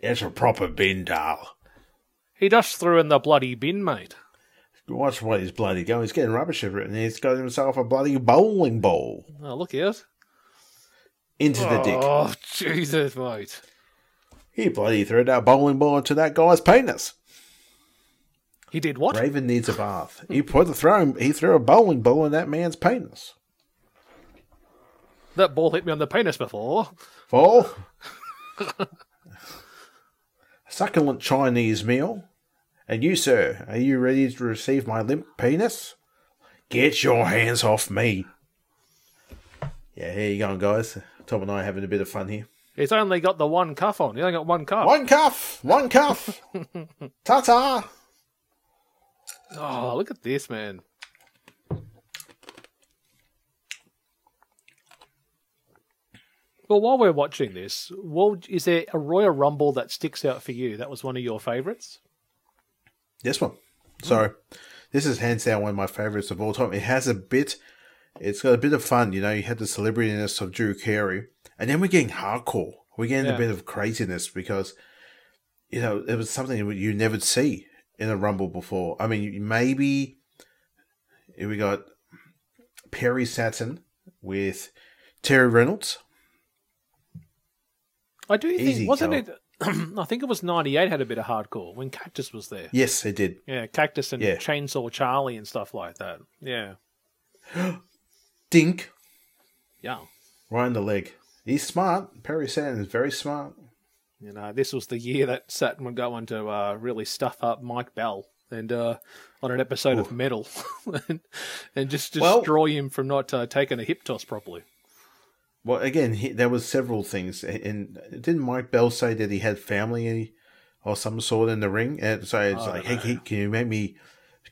it's a proper bin, doll. He just threw in the bloody bin, mate. Watch what he's bloody going. He's getting rubbish over it, and he's got himself a bloody bowling ball Oh, look out. into the dick. Oh, Jesus, mate. He bloody threw that bowling ball into that guy's penis. He did what? Raven needs a bath. He put the throw. He threw a bowling ball in that man's penis. That ball hit me on the penis before. Fall. Succulent Chinese meal. And you, sir, are you ready to receive my limp penis? Get your hands off me. Yeah, here you go, guys. Tom and I are having a bit of fun here. He's only got the one cuff on. He only got one cuff. One cuff, one cuff. Ta ta. Oh, look at this, man. Well, while we're watching this, well, is there a Royal Rumble that sticks out for you? That was one of your favourites. This one. So, this is hands down one of my favorites of all time. It has a bit, it's got a bit of fun. You know, you had the celebrityness of Drew Carey, and then we're getting hardcore. We're getting Yeah. a bit of craziness because, you know, it was something you never see in a Rumble before. I mean, maybe we got Perry Saturn with Terri Runnels. I do Easy, think, wasn't it? I think it was 98 had a bit of hardcore when Cactus was there. Yes, it did. Yeah, Cactus and Yeah. Chainsaw Charlie and stuff like that. Yeah. Dink Yeah. right in the leg. He's smart. Perry Saturn is very smart. You know, this was the year that Saturn would go on to uh, really stuff up Mike Bell and uh, on an episode of Metal and, and just Well- destroy him from not uh, taking a hip toss properly. Well, again, he, there was several things, and didn't Mike Bell say that he had family or some sort in the ring? And so it's I like, hey, can, can you make me,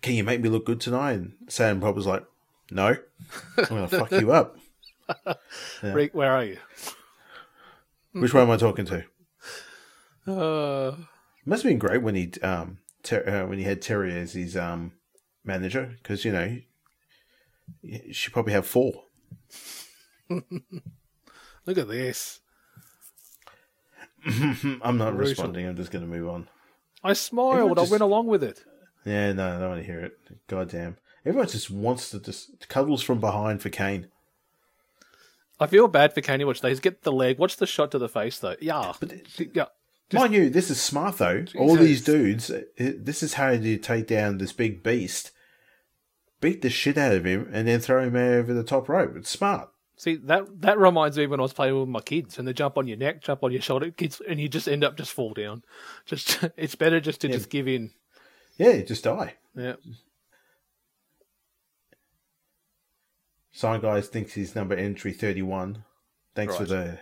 can you make me look good tonight? And Sam Bob was like, no, I'm gonna fuck you up. Rick, where are you? Which one am I talking to? Uh, Must have been great when he um ter- uh, when he had Terry as his um manager because you know she probably have four. look at this. I'm not Brutal. responding. I'm just going to move on. I smiled. Everyone I went along with it. Yeah, no, I don't want to hear it. God damn. Everyone just wants to just cuddles from behind for Kane. I feel bad for Kane. Watch. They get the leg. Watch the shot to the face, though. Yeah. yeah. Mind you, this is smart though. All these dudes, eh, this is how you take down this big beast. Beat the shit out of him and then throw him over the top rope. It's smart. See that that reminds me when I was playing with my kids, and they jump on your neck, jump on your shoulder, kids, and you just end up just fall down. Just it's better just to just give in. Yeah, just die. Yeah. Sign guys thinks he's number entry thirty one. Thanks for the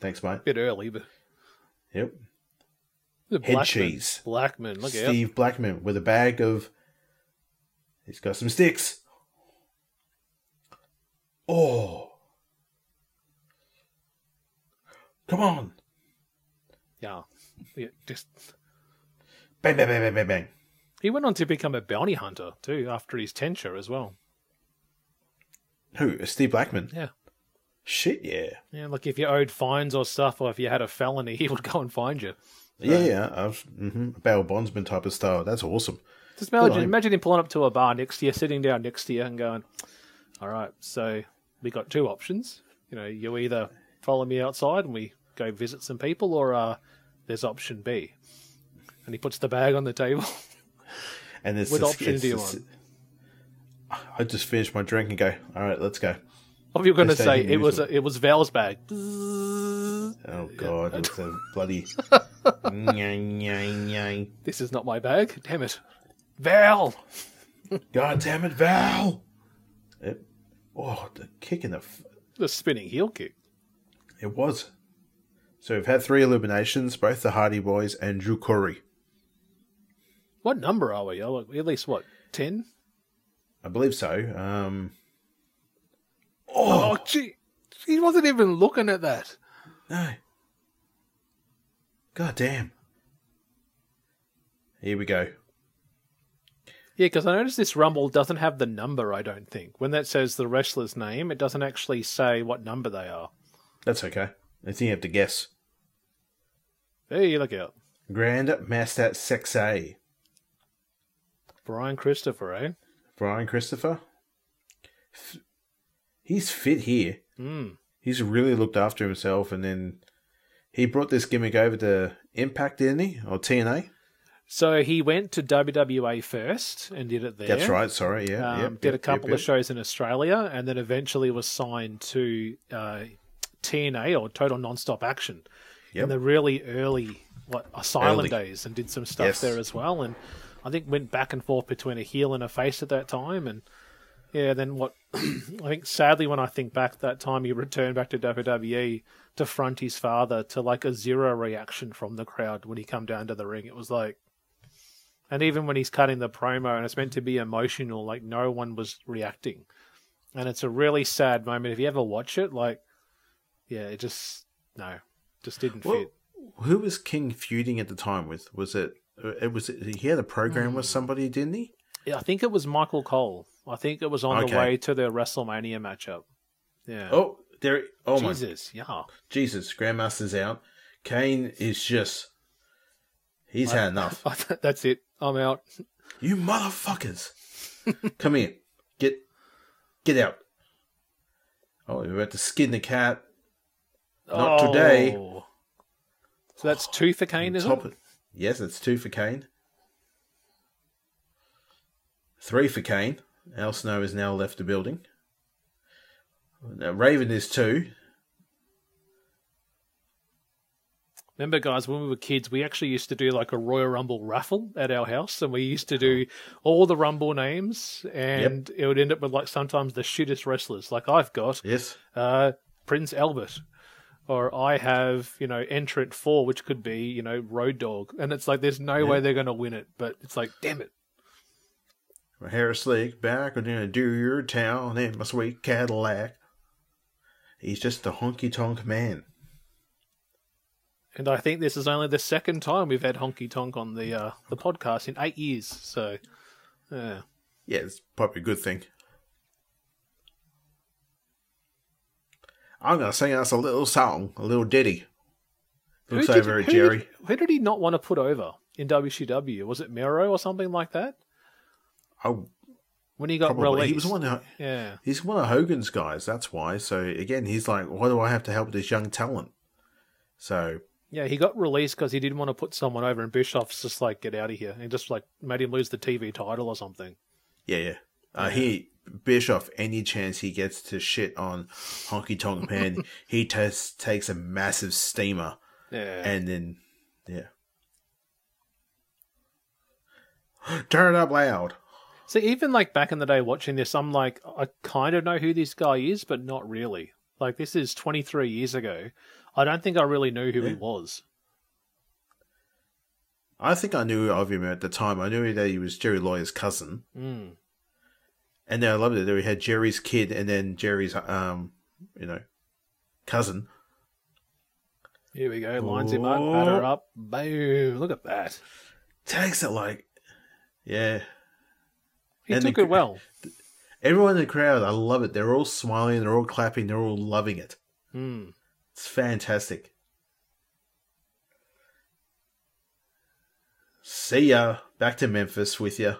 thanks, mate. bit early, but Yep. the Head Blackman, cheese. Blackman, look out! Steve Blackman with a bag of he's got some sticks. Oh. Come on. Yeah, yeah. Just Bang bang bang bang bang bang. he went on to become a bounty hunter too after his tenure as well. Who? Steve Blackman? Yeah, Shit, yeah. yeah. Like if you owed fines or stuff, or if you had a felony, he would go and find you. Yeah, yeah. I was, mm-hmm, bail bondsman type of style. That's awesome. Just imagine, him. imagine him pulling up to a bar next to you, sitting down next to you, and going, "All right, so we got two options. You know, you either follow me outside and we go visit some people, or uh, there's option B." And he puts the bag on the table. And it's What this- option do you want? I just finished my drink and go. All right, let's go. What were you going to say? It was a, it was Val's bag. Oh god, it's a bloody. This is not my bag. Damn it, Val. God damn it, Val! It, oh, the kick in the. F- The spinning heel kick. it was. So we've had three eliminations, both the Hardy Boys and Drew Carey. What number are we? At least what ten? I believe so. Um, Oh, gee, he wasn't even looking at that. no. God damn. Here we go. Yeah, because I noticed this Rumble doesn't have the number, I don't think. When that says the wrestler's name, it doesn't actually say what number they are. That's okay. I think you have to guess. Hey, look out. Grand Master Sexay. Brian Christopher, eh? Brian Christopher. F- He's fit here. Mm. He's really looked after himself, and then he brought this gimmick over to Impact, didn't he, or TNA? So he went to WWA first and did it there. That's right. Sorry, yeah. Um, yep, did yep, a couple yep, of shows in Australia and then eventually was signed to uh, TNA or Total Nonstop Action in the really early what Asylum Early. days and did some stuff Yes. there as well. And I think went back and forth between a heel and a face at that time, and yeah, then what? I think sadly, when I think back that time, he returned back to WWE to front his father to like a zero reaction from the crowd when he come down to the ring. It was like, and even when he's cutting the promo and it's meant to be emotional, like no one was reacting, and it's a really sad moment. If you ever watch it, like, yeah, it just no, just didn't Well, fit. who was King feuding at the time with? Was it? It was. He had a program Hmm. with somebody, didn't he? Yeah, I think it was Michael Cole. I think it was on the way to the WrestleMania matchup. Yeah. Oh, there. Oh my Jesus, yeah. Jesus! Grandmaster's out. Kane is just. He's had enough. That's it. I'm out. You motherfuckers! Come here. Get. Get out. Oh, you're about to skin the cat. Not today. Oh. So that's two for Kane, isn't Top it? Yes, it's two for Kane. Three for Kane. Al Snow has now left the building. Now, Raven is two. Remember, guys, when we were kids, we actually used to do like a Royal Rumble raffle at our house, and we used to do all the Rumble names, and it would end up with like sometimes the shittest wrestlers. Like I've got Yes. uh, Prince Albert, or I have you know entrant four, which could be you know Road Dog, and it's like there's no way they're going to win it, but it's like damn it. My hair is slick back, and gonna do your town in my sweet Cadillac. He's just a honky tonk man. And I think this is only the second time we've had Honky Tonk on the uh, the podcast in eight years. So, yeah. Yeah, it's probably a good thing. I'm gonna sing us a little song, a little ditty. Looks did- over at Jerry. Did, who did he not want to put over in WCW? Was it Miro or something like that? Oh, When he got probably. released. He was one of Yeah. he's one of Hogan's guys. That's why. So again, he's like, why do I have to help this young talent? So Yeah, he got released because he didn't want to put someone over, and Bischoff's just like, get out of here. And just like made him lose the TV title or something. yeah, yeah. Uh, he Bischoff, any chance he gets to shit on Honky Tonk Man, he tas takes a massive steamer Yeah. and then yeah. Turn it up loud. So even like back in the day watching this, I'm like, I kind of know who this guy is, but not really. Like this is 23 years ago. I don't think I really knew who he was. I think I knew of him at the time. I knew that he was Jerry Lawler's cousin, Mm. And then I loved it. that We had Jerry's kid, and then Jerry's, um, you know, cousin. Here we go. Lines him up, batter up. Boom. Look at that. Takes it like, yeah. He And took the- it well. Everyone in the crowd, I love it. They're all smiling, they're all clapping, they're all loving it. Mm. It's fantastic. See ya. Back to Memphis with you.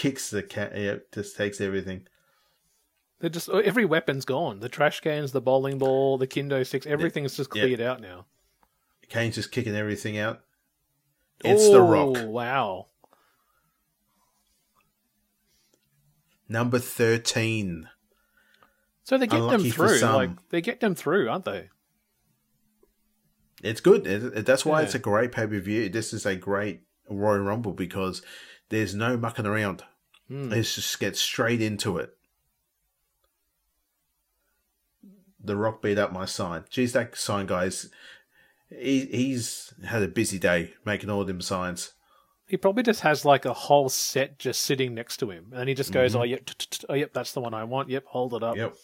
Kicks the cat. Yeah, just takes everything. They're just oh, every weapon's gone. The trash cans, the bowling ball, the kendo sticks, everything's just Yeah. cleared out now. Kane's just kicking everything out. It's the oh, Rock. Oh, Wow. Number 13. So they get them Unlucky for through. Like they get them through, aren't they? It's good. It- it- that's why it's a great pay per view. This is a great Royal Rumble because there's no mucking around. Mm. It's just get straight into it. The Rock beat up my sign. Geez, that sign guy's he, he's had a busy day making all them signs. He probably just has like a whole set just sitting next to him, and he just goes, "Oh yep, oh yep, that's the one I want. Yep, hold it up." Yep.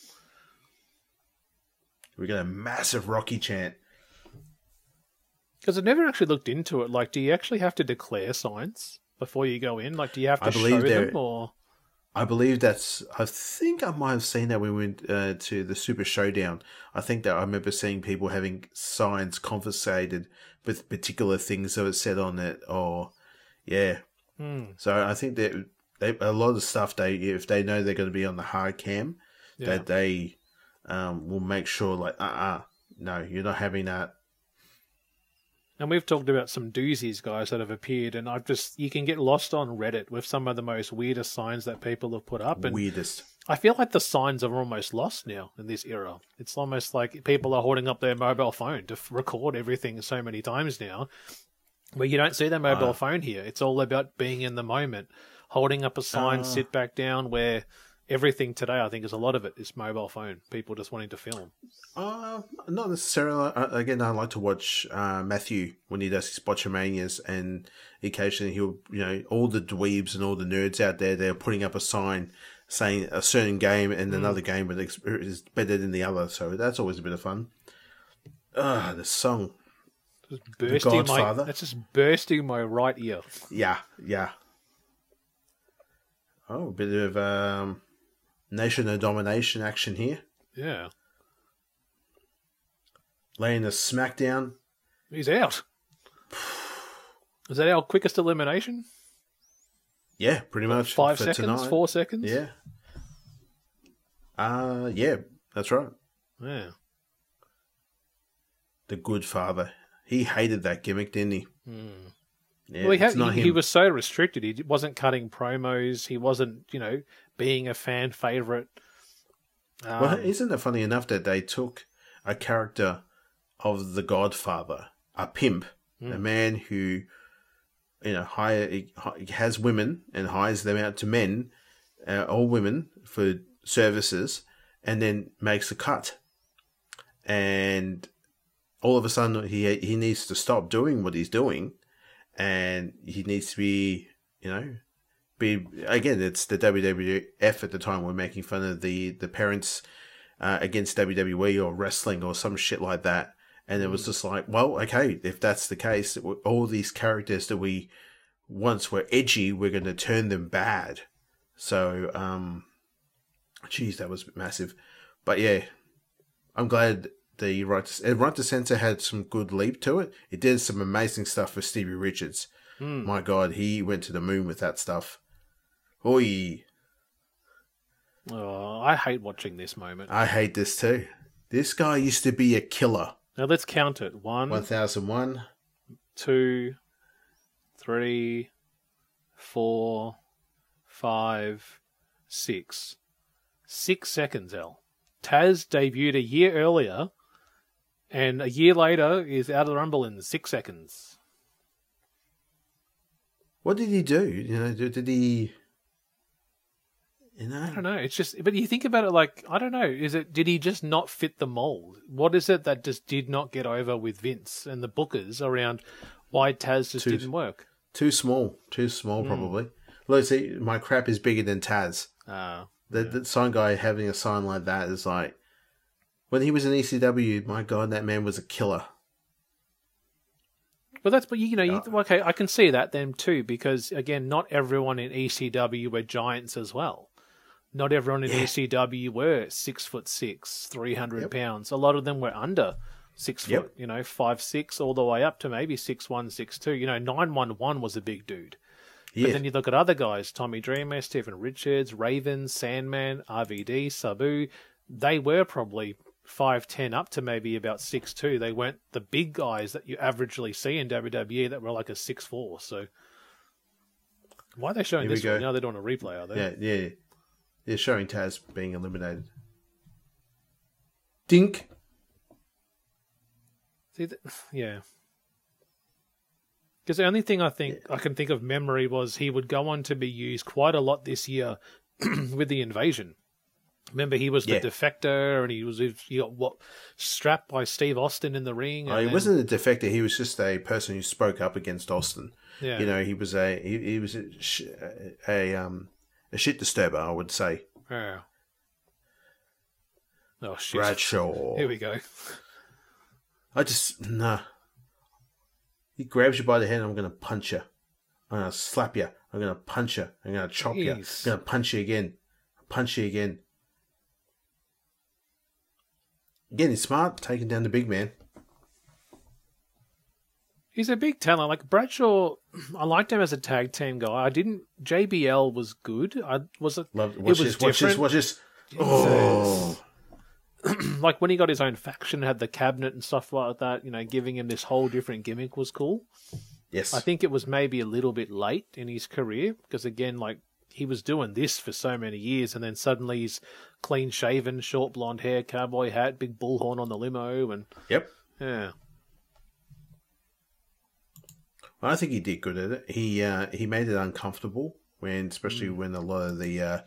We got a massive Rocky chant. Because I've never actually looked into it. Like, do you actually have to declare signs before you go in? Like, do you have to I believe show them or? I believe that's. I think I might have seen that when we went uh, to the Super Showdown. I think that I remember seeing people having signs confiscated with particular things that were said on it, or yeah. Hmm. So I think that they, a lot of stuff they if they know they're going to be on the hard cam, Yeah. that they um, will make sure like uh uh no you're not having that. And we've talked about some doozies, guys, that have appeared, and I've just you can get lost on Reddit with some of the most weirdest signs that people have put up, and Weirdest. I feel like the signs are almost lost now in this era. It's almost like people are holding up their mobile phone to f- record everything so many times now. Where you don't see the mobile Ah. phone here. It's all about being in the moment, holding up a sign, Ah. sit back down. Where everything today, I think, is a lot of it is mobile phone. People just wanting to film. Uh, not necessarily. Uh, again, I like to watch uh, Matthew when he does his Botchamanias, and occasionally he'll, you know, all the dweebs and all the nerds out there, they're putting up a sign saying a certain game and another game but is better than the other. So that's always a bit of fun. Ah, the song. Just bursting my. Godfather. That's just bursting my right ear. Yeah, yeah. Oh, a bit of um, nation of domination action here. Yeah, Laying a smackdown. he's out. Is that our quickest elimination? Yeah, pretty much. Five seconds, tonight. four seconds. Yeah. Uh yeah, that's right. yeah. The good father. He hated that gimmick, didn't he? Yeah, Hmm. well, he, had, he, he was so restricted. He wasn't cutting promos. He wasn't, you know, being a fan favorite. Um, well, isn't it funny enough that they took a character of the Godfather, a pimp, Hmm. a man who, you know, hire has women and hires them out to men, uh, all women for services, and then makes a cut, and all of a sudden he he needs to stop doing what he's doing, and he needs to be, you know, be again. It's the WWF at the time. We're making fun of the the parents uh, against WWE or wrestling or some shit like that, and it was just like, well, okay, if that's the case, all these characters that we once were edgy, we're going to turn them bad. So, um, geez, that was massive. But yeah, I'm glad the right to, right to censor had some good leap to it. It did some amazing stuff for Stevie Richards. My God, he went to the moon with that stuff. Oi, oh, I hate watching this moment. I hate this too. This guy used to be a killer. Now let's count it. One, 1001. two, three, four, five, six. Six seconds, L. Taz debuted a year earlier, and a year later is out of the Rumble in six seconds. What did he do? You know, did, did he. You I don't know? know. It's just, but you think about it like, I don't know. Is it, did he just not fit the mold? What is it that just did not get over with Vince and the bookers around why Taz just Too- didn't work? Too small. Too small, Hmm. probably. Look, see, my crap is bigger than Taz. Uh, The, the sign guy having a sign like that is like. When he was in ECW, my God, that man was a killer. But that's but you know you, okay I can see that then too because again not everyone in ECW were giants as well. Not everyone in ECW were six foot six, three hundred pounds. A lot of them were under six Yep. foot. You know, five six all the way up to maybe six one, six two. You know, nine one one was a big dude. Yeah. But then you look at other guys, Tommy Dreamer, Stephen Richards, Raven, Sandman, RVD, Sabu, they were probably 5'10 up to maybe about six two. They weren't the big guys that you averagely see in WWE that were like a six four. So why are they showing Here this one? Now they're doing a replay, are they? Yeah, yeah. They're showing Taz being eliminated. Dink. See, th- yeah. Because the only thing I think I can think of memory was he would go on to be used quite a lot this year with the invasion. Remember, he was the Yeah. defector, and he was he got what strapped by Steve Austin in the ring. Oh, he then- wasn't a defector. He was just a person who spoke up against Austin. Yeah. You know, he was a he, he was a, a um a shit disturber, I would say. Yeah. Oh shit! Bradshaw. Here we go. I just nah. He grabs you by the head. I'm gonna punch you. I'm gonna slap you. I'm gonna punch you. I'm gonna chop you. I'm gonna punch you again. Punch you again. Again, he's smart, taking down the big man. He's a big talent. Like Bradshaw, I liked him as a tag team guy. I didn't. JBL was good. I was it. Love. it Watch was this. Watch different. Watch this. Oh, like when he got his own faction, had the cabinet and stuff like that. You know, giving him this whole different gimmick was cool. yes. I think it was maybe a little bit late in his career because again, like he was doing this for so many years, and then suddenly he's clean shaven, short blonde hair, cowboy hat, big bullhorn on the limo, and Yep. yeah, I think he did good at it. He uh, he made it uncomfortable when, especially Mm. when a lot of the uh,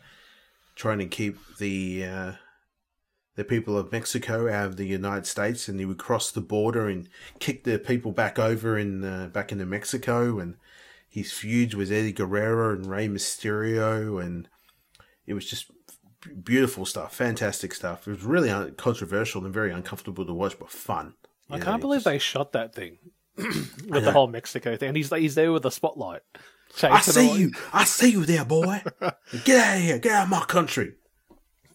trying to keep the uh, the people of Mexico out of the United States, and he would cross the border and kick the people back over in uh, back into Mexico, and his feuds with Eddie Guerrero and Rey Mysterio, and it was just beautiful stuff, fantastic stuff. It was really un- controversial and very uncomfortable to watch, but fun. I know, can't believe just- they shot that thing with the whole Mexico thing. And he's he's there with the spotlight. I see you. I see you there, boy. Get out of here. Get out of my country.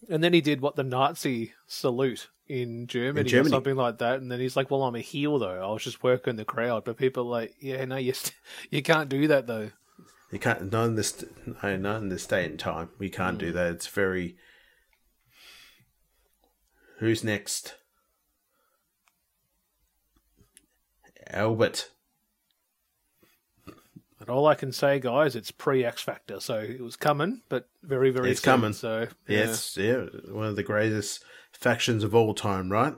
And then he did what the Nazi salute in Germany, Germany. or something like that. And then he's like, "Well, I'm a heel though. I was just working the crowd." But people are like, "Yeah, no, you st- you can't do that though." You can't. Not in this. No, not in this day and time. We can't do mm. that. It's very. Who's next? Albert. And all I can say, guys, it's pre X Factor, so it was coming, but very, very It's soon, coming. So yeah. Yes, yeah, one of the greatest factions of all time, right?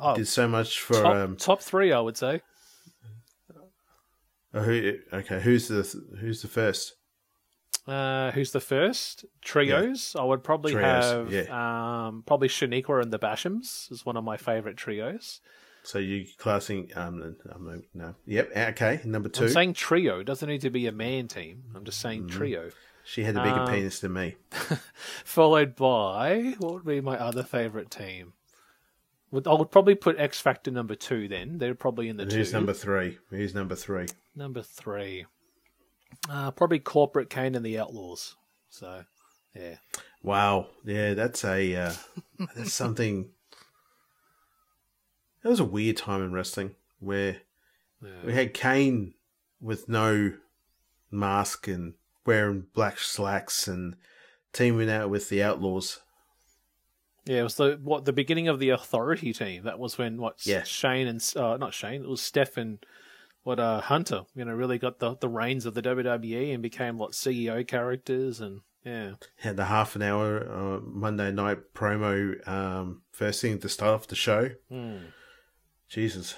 Oh, Did so much for top, um. top three, I would say. uh, Who? Okay, who's the who's the first? Uh, who's the first? Trios. I would probably Trios, have yeah. um, probably Shaniqua and the Bashams is one of my favorite trios. So you classing um, um no yep okay number 2 I'm saying trio. It doesn't need to be a man team. I'm just saying Mm-hmm. trio. she had a bigger um, penis than me. Followed by what would be my other favorite team? Would I would probably put X Factor number two. Then they're probably in the And two. who's number three? Who's number three? Number three. Uh, probably Corporate Kane and the Outlaws. So, yeah. Wow, yeah, that's a uh, that's something. That was a weird time in wrestling where we had Kane with no mask and wearing black slacks and teaming out with the Outlaws. Yeah, it was the what the beginning of the Authority team. That was when what Yeah. Shane and uh, not Shane, it was Steph and what uh, Hunter. You know, really got the the reins of the WWE and became what CEO characters and yeah. Had the half an hour uh, Monday night promo um, first thing at the start of the show. Jesus,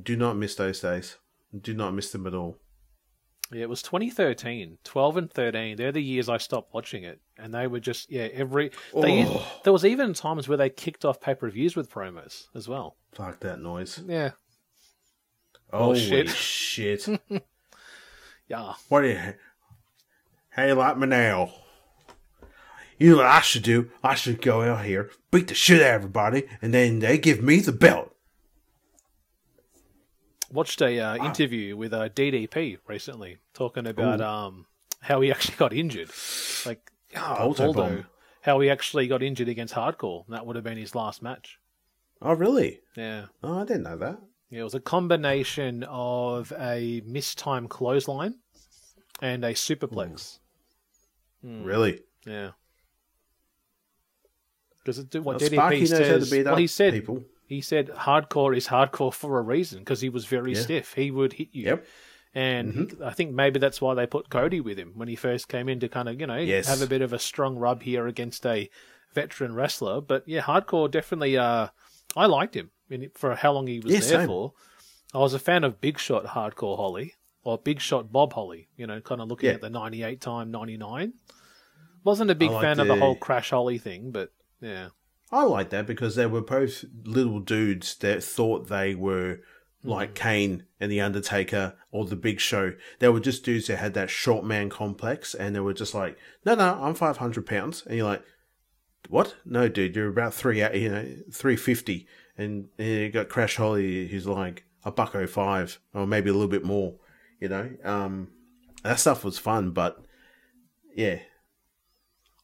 do not miss those days. Do not miss them at all. Yeah, it was 2013, 12 and 13. They're the years I stopped watching it, and they were just yeah every. They, oh. There was even times where they kicked off pay per views with promos as well. Fuck that noise. Yeah, Oh shit. shit! yeah. what do you? How you like me now? You know what I should do? I should go out here, beat the shit out of everybody, and then they give me the belt. Watched a uh, interview with a DDP recently talking about um how he actually got injured, like oh, Polter Waldo, how he actually got injured against Hardcore. And that would have been his last match. Oh really? Yeah. Oh, I didn't know that. Yeah, it was a combination of a mistimed clothesline and a superplex. Really? Yeah. Because what Well, DDP Sparky knows how to says, well, he said people. he said hardcore is hardcore for a reason because he was very Yeah. stiff. He would hit you. Yep. And Mm-hmm. I think maybe that's why they put Cody with him when he first came in to kind of, you know, Yes. have a bit of a strong rub here against a veteran wrestler. But yeah, hardcore definitely. Uh, I liked him in, for how long he was there same. for. I was a fan of Big Shot Hardcore Holly or Big Shot Bob Holly. You know, kind of looking Yeah. at the '98 time '99. Wasn't a big like fan of the the- whole Crash Holly thing, but yeah. I like that because they were both little dudes that thought they were like Kane and the Undertaker or the Big Show. They were just dudes that had that short man complex, and they were just like, "No, no, I'm 500 pounds," and you're like, "What? No, dude, you're about three, you know, 350." And, and you got Crash Holly, who's like a buck oh five, or maybe a little bit more. You know, um, that stuff was fun, but yeah,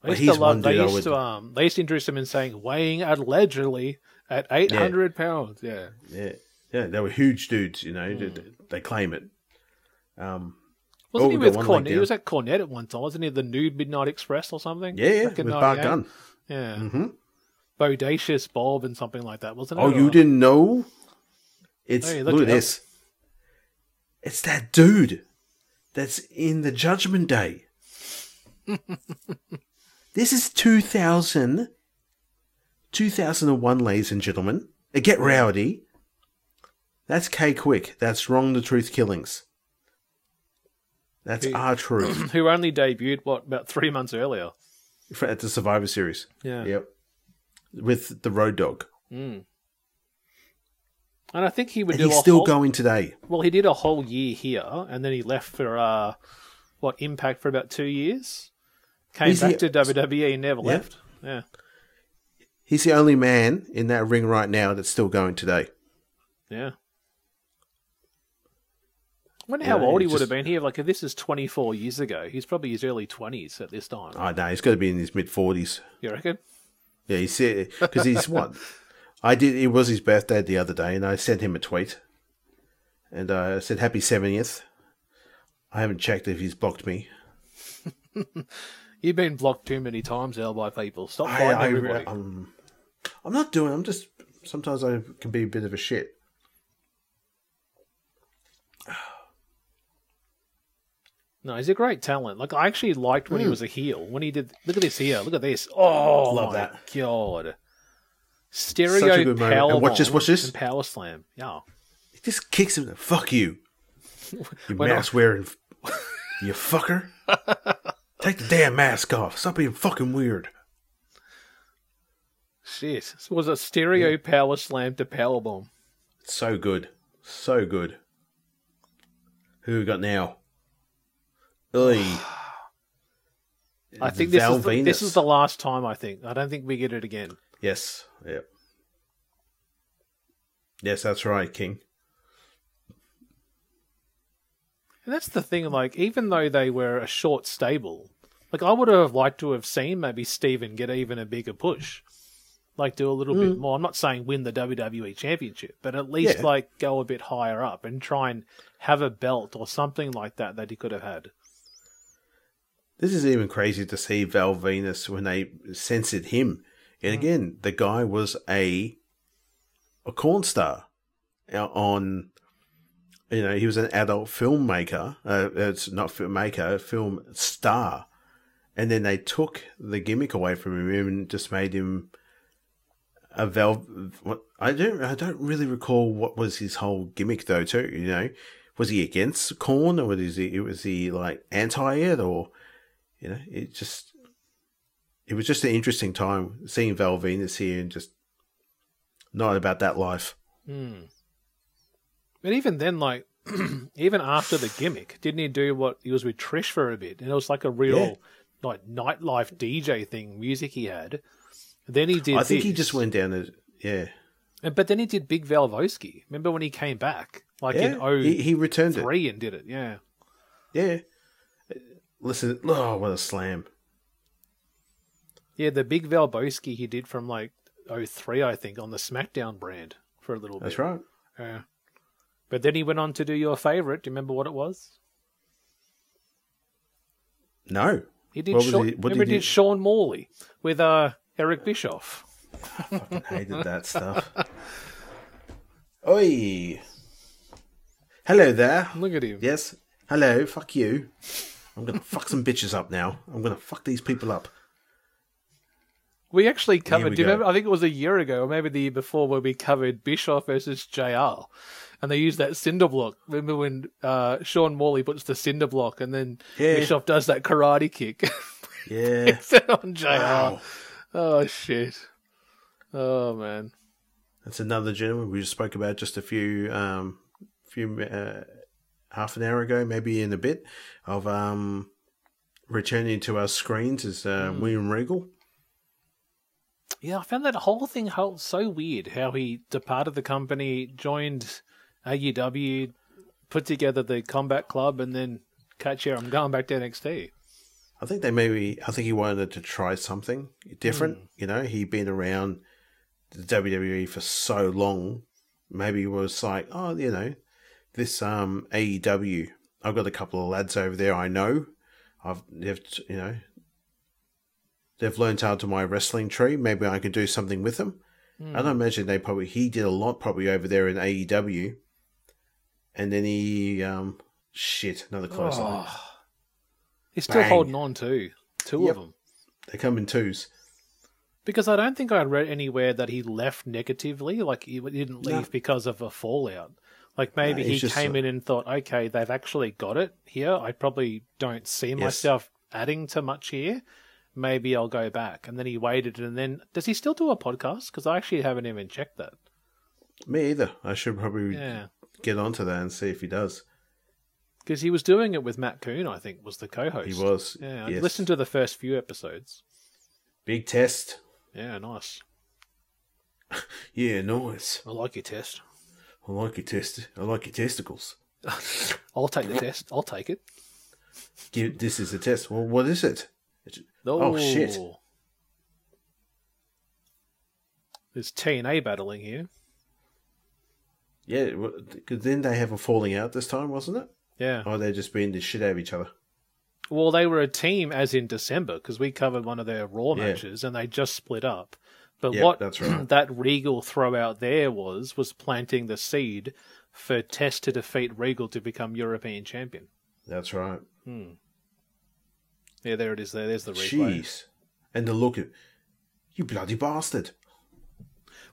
I Well, used he's to love. one They dude I used would- to um. They used to introduce him in saying weighing allegedly at eight hundred pounds. Yeah. Yeah, yeah, they were huge dudes. You know, they, they claim it. Um, Wasn't Oh, he with one Cornette? He was at Cornette at one time, wasn't he? The New Midnight Express or something? yeah, yeah, with Bart 98? Gunn. Yeah. hmm Bodacious Bob and something like that, wasn't it? Oh, you Or- didn't know? It's Hey, look, look at this. It's that dude that's in the Judgment Day. this is 2000, 2001, ladies and gentlemen. Uh, Get rowdy. That's K-Kwik. That's Ron the Truth Killings. That's Who- R-Truth Who only debuted what about three months earlier? At the Survivor Series. Yeah. Yep. With the Road Dog. Mm. And I think he would And do he's still whole, going today. Well, he did a whole year here, and then he left for uh, what Impact for about two years. Came Is back he- to WWE, and never Yeah. left. Yeah, He's the only man in that ring right now that's still going today. yeah. I wonder Yeah, how old he would have been here. Like if this is twenty four years ago, he's probably his early twenties at this time. I know he's got to be in his mid forties. You reckon? Yeah, he said because he's what I did. It was his birthday the other day, and I sent him a tweet, and I said happy seventieth. I haven't checked if he's blocked me. You've been blocked too many times now by people. Stop I, fighting I, everybody. um, I'm not doing. I'm just sometimes I can be a bit of a shit. No, he's a great talent. Like I actually liked when he Mm. was a heel. When he did, look at this here. Look at this. Oh, Love my that. God. Stereo power And watch this, watch this. power slam. Yeah. He just kicks him. Fuck you, you I- wearing, you fucker. Take the damn mask off. Stop being fucking weird. Shit. This was a stereo power slam to power bomb. So good. So good. Who we got now? Oy. I think this Val is the, this is the last time. I think. I don't think we get it again. Yes. Yep. Yes, that's right, King. And that's the thing. Like, even though they were a short stable, like I would have liked to have seen maybe Steven get even a bigger push. Like do a little bit more. I'm not saying win the WWE championship, but at least Mm. Yeah. like go a bit higher up and try and have a belt or something like that that he could have had. This is even crazy to see Val Venis when they censored him. And again, the guy was a a corn star uh, on. You know, he was an adult filmmaker. Uh, it's not filmmaker, film star. And then they took the gimmick away from him and just made him a Val. What I don't, I don't really recall what was his whole gimmick though. Too, you know, was he against corn or was he was he like anti it or you know, it just it was just an interesting time seeing Val Venis here and just not about that life. Hmm. But even then, like, even after the gimmick, didn't he do what he was with Trish for a bit? And it was like a real, Yeah. like, nightlife DJ thing, music he had. Then he did. I think he just went down as yeah, And, but then he did Big Valbowski. Remember when he came back, like yeah. in oh he, he returned it. Oh three, and did it? Yeah. Yeah. Listen, oh, what a slam! Yeah, the Big Valbowski he did from like 03, I think, on the SmackDown brand for a little That's bit. That's right. Yeah. But then he went on to do your favorite. Do you remember what it was? No, He did. What Sean, he- remember did he he- did Sean Morley with uh, Eric Bischoff. I fucking hated that stuff. Oi, hello there. Look at him. Yes, hello. Fuck you. I'm gonna fuck some bitches up now. I'm gonna fuck these people up. We actually covered. we Do you go. remember? I think it was a year ago, or maybe the year before, where we covered Bischoff versus JR. And they use that cinder block. Remember when uh, Sean Morley puts the cinder block, and then Yeah. Bischoff does that karate kick Yeah. on JR. Wow. Oh shit! Oh man. That's another gentleman we just spoke about just a few, um, few, uh, half an hour ago, maybe in a bit, of um, returning to our screens is uh, William Regal. Yeah, I found that whole thing so weird. How he departed the company, joined AEW, put together the Combat Club, and then catch here. I'm going back to NXT. I think they maybe, I think he wanted to try something different. You know, he'd been around the WWE for so long. Maybe he was like, oh, you know, this um AEW. I've got a couple of lads over there I know. I've, they've, you know, they've learned out to my wrestling tree. Maybe I can do something with them. I don't imagine they probably he did a lot probably over there in AEW, and then he um shit another close line. He's still Bang. holding on to two Yep. of them. They come in twos. Because I don't think I read anywhere that he left negatively, like he didn't leave No. because of a fallout. Like maybe No, he came a- in and thought, okay, they've actually got it here. I probably don't see myself adding to much here. Maybe I'll go back. And then he waited, and then does he still do a podcast? Because I actually haven't even checked that. Me either. I should probably Yeah, get onto that and see if he does. because he was doing it with Matt Coon. I think was the co-host. He was. Yeah, I listened to the first few episodes. Big test. Yeah, nice. Yeah, nice. I like your test. I like your test. I like your testicles. I'll take the test. I'll take it. Give, this is a test. Well, what is it? Oh, shit. There's T&A battling here. Yeah, because then they have a falling out this time, wasn't it? Yeah. Oh, or they just beating the shit out of each other. Well, they were a team as in December because we covered one of their Raw Yeah. matches and they just split up. But Yep, what right. that Regal throw out there was was planting the seed for Test to defeat Regal to become European champion. That's right. Hmm. Yeah, there it is. There, there's the replay. Jeez. And the look at you bloody bastard.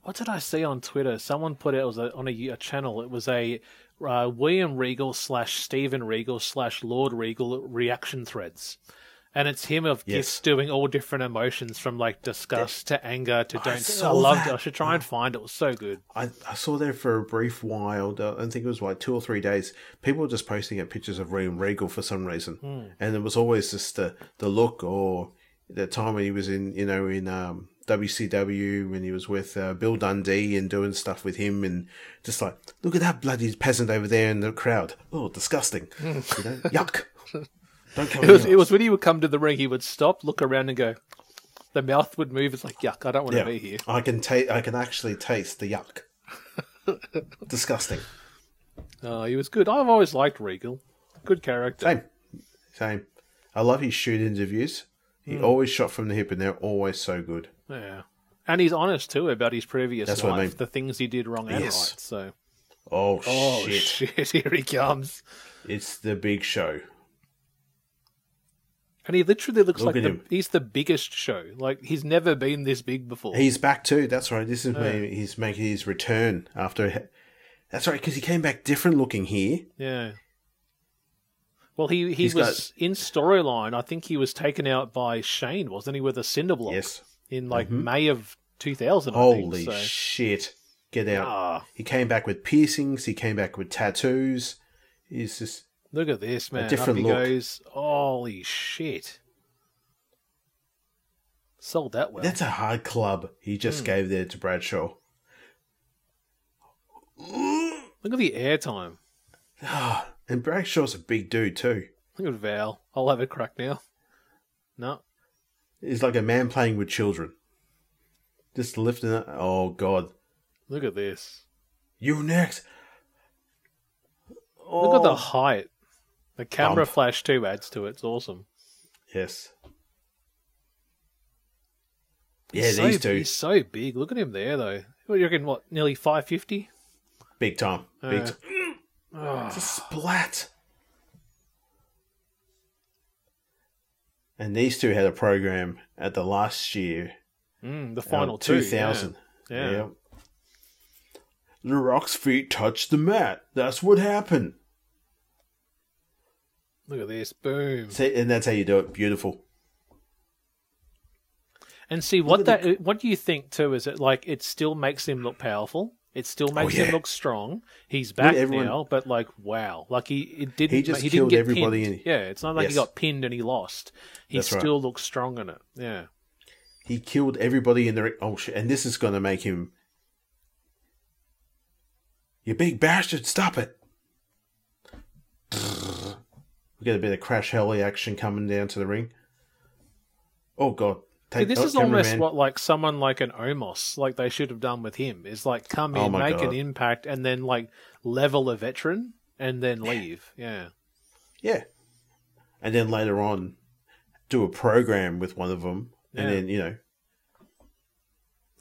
What did I see on Twitter? Someone put it, it was a, on a, a channel. It was a uh, William Regal slash Steven Regal slash Lord Regal reaction threads. And it's him of Yes. just doing all different emotions from like disgust to anger to I don't. I, loved it. I should try and find it. It was so good. I, I saw there for a brief while. uh, I think it was like two or three days. People were just posting up pictures of William Regal for some reason, Hmm. and it was always just the the look or the time when he was in you know in um, WCW when he was with uh, Bill Dundee and doing stuff with him, and just like look at that bloody peasant over there in the crowd. Oh, disgusting! you know, yuck! Don't come. It was, it was when he would come to the ring, he would stop, look around, and go. The mouth would move. It's like yuck. I don't want to be here. I can taste. I can actually taste the yuck. disgusting. Oh, he was good. I've always liked Regal. Good character. Same. Same. I love his shoot interviews. He Hmm. always shot from the hip and they're always so good. Yeah. And he's honest too about his previous That's life, I mean. the things he did wrong and Yes. right. So, Oh, oh shit. shit, here he comes. It's the big show. And he literally looks Look like the, he's the biggest show. Like he's never been this big before. He's back too. That's right. This is when he's making his return after. That's right, because he came back different looking here. yeah. Well, he he He's was in storyline. I think he was taken out by Shane, wasn't he, with a cinder block Yes. in like May of two thousand. I Holy think, so. shit. Get out. Ah. He came back with piercings. He came back with tattoos. He's just. Look at this man. different Up he look. goes. Holy shit! Sold that well. That's a hard club he just Hmm. gave there to Bradshaw. Look at the airtime. And Bradshaw's a big dude too. Look at Val. I'll have a crack now. No. He's like a man playing with children. Just lifting it. Oh, God. Look at this. You next. Oh. Look at the height. The camera Bump. flash too adds to it. It's awesome. Yes. He's Yeah, so, these two. He's so big. Look at him there, though. What do you reckon? What, nearly 550? Big time. Big Uh, time. It's a splat. And these two had a program at the last year. Mm, the uh, final two. 2000. Yeah. Yeah. The Rock's feet touched the mat. That's what happened. Look at this. Boom. See, and that's how you do it. Beautiful. And see what that. the- What do you think too? Is it like it still makes him look powerful? It still oh, makes him Oh, yeah. look strong. He's back everyone- now, but like wow, like he it didn't. He just he killed didn't get everybody Pinned. in- Yeah, it's not like he got pinned and he lost. He That's right. still looks strong in it. Yeah. He killed everybody in the ring. Oh shit! And this is going to make him. You big bastard! Stop it! We get a bit of crash heli action coming down to the ring. Oh god! See, this oh, is almost cameraman. what like someone like an Omos, like they should have done with him, is like come in, Oh make an impact, and then like level a veteran and then leave. Yeah. Yeah, and then later on, do a program with one of them, and Yeah. then you know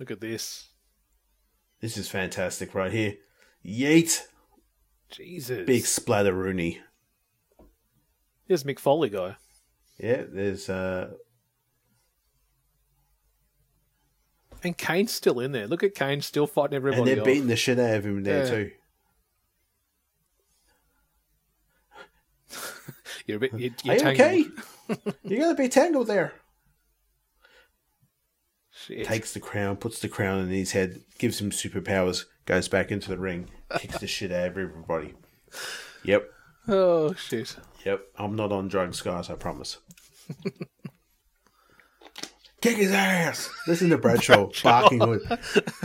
Look at this. this is fantastic right here. Yeet! Jesus. Big splatter Rooney. Here's Mick Foley guy. Yeah, there's uh And Kane's still in there. Look at Kane still fighting everybody. And they're beating the shit out of him there yeah. too. you're a bit. You're, you're Are you okay? you're gonna be tangled there. Shit. Takes the crown, puts the crown in his head, gives him superpowers, goes back into the ring, kicks the shit out of everybody. Yep. Oh shit. Yep. I'm not on drugs, guys. I promise. Kick his ass! Listen to Bradshaw, barking with,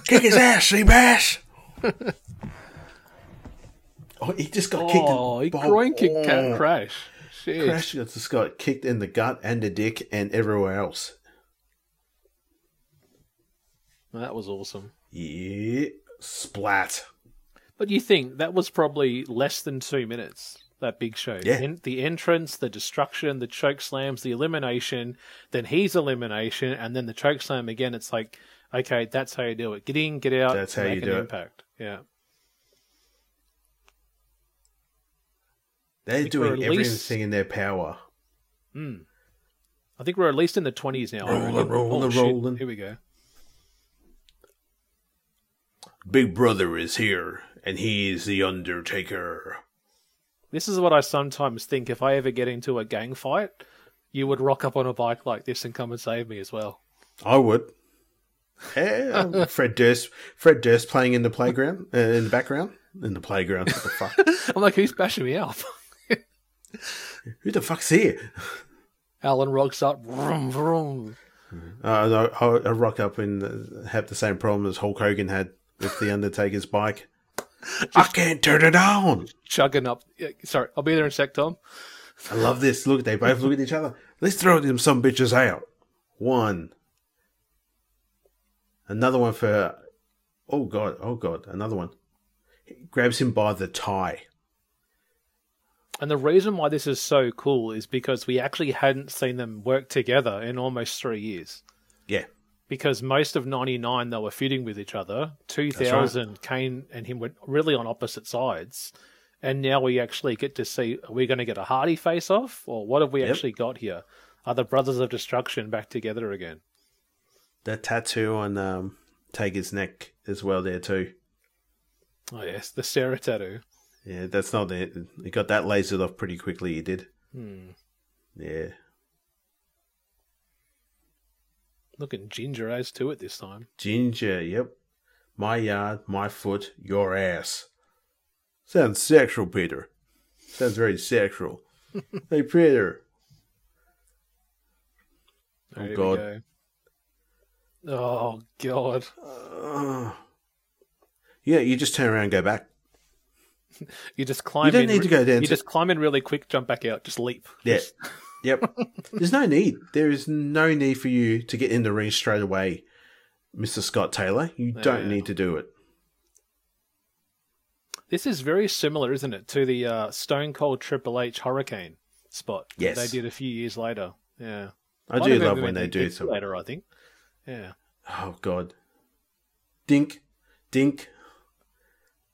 "Kick his ass, Seabass!" oh, he just got kicked. Oh, he Bob- groin kicked Cat oh. Crash. Shit. Crash just got kicked in the gut and the dick and everywhere else. That was awesome. Yeah, splat. But you think that was probably less than two minutes? That big show. Yeah. En- the entrance, the destruction, the choke slams, the elimination, then his elimination, and then the choke slam again. It's like, okay, that's how you do it. Get in, get out. That's how make you an do it. impact. Yeah. They're doing everything in their power. Hmm. I think we're at least in the twenties now. Rolling, oh, reckon. rolling, Oh, rolling. Here we go. Big Brother is here, and he is the Undertaker. This is what I sometimes think. If I ever get into a gang fight, you would rock up on a bike like this and come and save me as well. I would. Eh, Fred Durst, Fred Durst playing in the playground, uh, in the background, in the playground. What the fuck? I'm like, who's bashing me up? Who the fuck's here? Alan rocks up. Vroom, vroom. Uh, I, I rock up and have the same problem as Hulk Hogan had with the Undertaker's bike. I can't turn it on. chugging up. Sorry, I'll be there in a sec, Tom. I love this. Look, at they both look at each other. Let's throw them some bitches out. One. Another one for. Oh god! Oh god! Another one. He grabs him by the tie. And the reason why this is so cool is because we actually hadn't seen them work together in almost three years. Yeah. Because most of '99 they were feuding with each other. 2000, Kane and him were really on opposite sides, and now we actually get to see: are we going to get a Hardy face off, or what have we Yep. actually got here? Are the Brothers of Destruction back together again? That tattoo on um, Taker's neck as well there too. Oh yes, the Sarah tattoo. Yeah, that's not it. He got that lasered off pretty quickly. He did. Hmm. Yeah. Looking ginger as to it this time. Ginger. Yep. My yard, my foot, your ass. Sounds sexual, Peter. Sounds very sexual. hey, Peter. Oh, There we God. go. Oh god. Uh, yeah, you just turn around and go back. You just climb you don't in. need to go down You just climb in really quick, jump back out, just leap. Yeah. Yep. There's no need. There is no need for you to get in the ring straight away, Mr. Scott Taylor. You don't need to do it. This is very similar, isn't it, to the uh, Stone Cold Triple H Hurricane spot that Yes. they did a few years later. Yeah, I Might do love when they do bit some. later. I think. Yeah. Oh, God. Dink. Dink.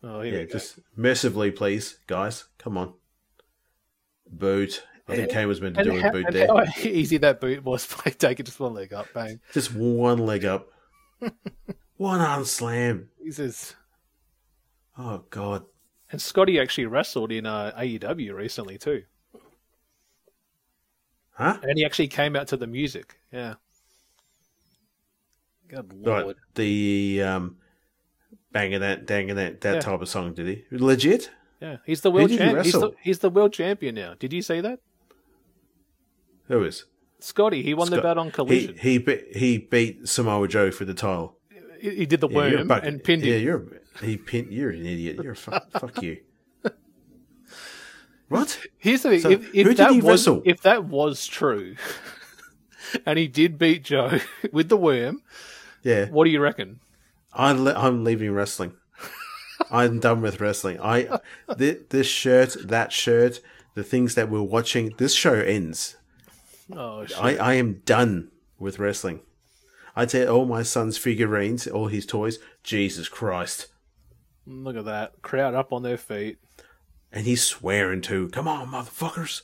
Oh, Yeah, just mercifully, please, guys. Come on. Boot. I think Kane was meant to And do a boot there. how easy that boot was by taking just one leg up, bang. Just one leg up. one arm slam. Jesus. Oh, God. And Scotty actually wrestled in uh, AEW recently too, Huh? and he actually came out to the music. Yeah. Good lord. Right. The um, banging that, danging that, that Yeah. type of song, did he? Legit? Yeah, he's the world did he champion. He's he's the world champion now. Did you see that? Who is? Scotty, he won the belt on collision. he he be- he beat Samoa Joe for the title. He, he did the Yeah, you're a worm bucket. and pinned him Yeah, him. you're he pinned. You're an idiot. You're a fuck. fuck you. What? Here's the thing: So, if, if who did that he was wrestle? if that was true, and he did beat Joe with the worm, Yeah, what do you reckon? I le- I'm leaving wrestling. I'm done with wrestling. I thi- this shirt, that shirt, the things that we're watching. This show ends. Oh, shit. I I am done with wrestling. I take all my son's figurines, all his toys. Jesus Christ! look at that crowd up on their feet. And he's swearing too. Come on, motherfuckers!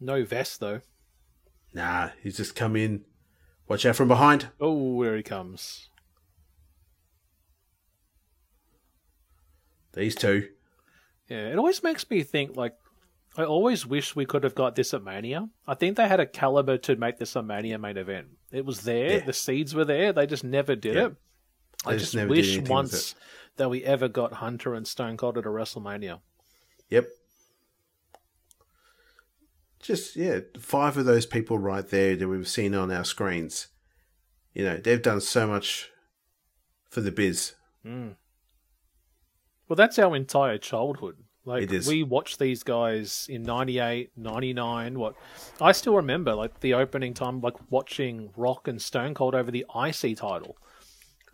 No vest though. Nah, he's just come in. Watch out from behind. Oh, here he comes. These two. Yeah, it always makes me think like I always wish we could have got this at Mania. I think they had a caliber to make this a Mania main event. It was there, Yeah. the seeds were there, they just never did Yeah. it. They I just just wish once that we ever got Hunter and Stone Cold at a WrestleMania. Yep. Just yeah, five of those people right there that we've seen on our screens. You know, they've done so much for the biz. Hmm. Well, that's our entire childhood. Like we watched these guys in 98, 99, what I still remember like the opening time like watching Rock and Stone Cold over the IC title.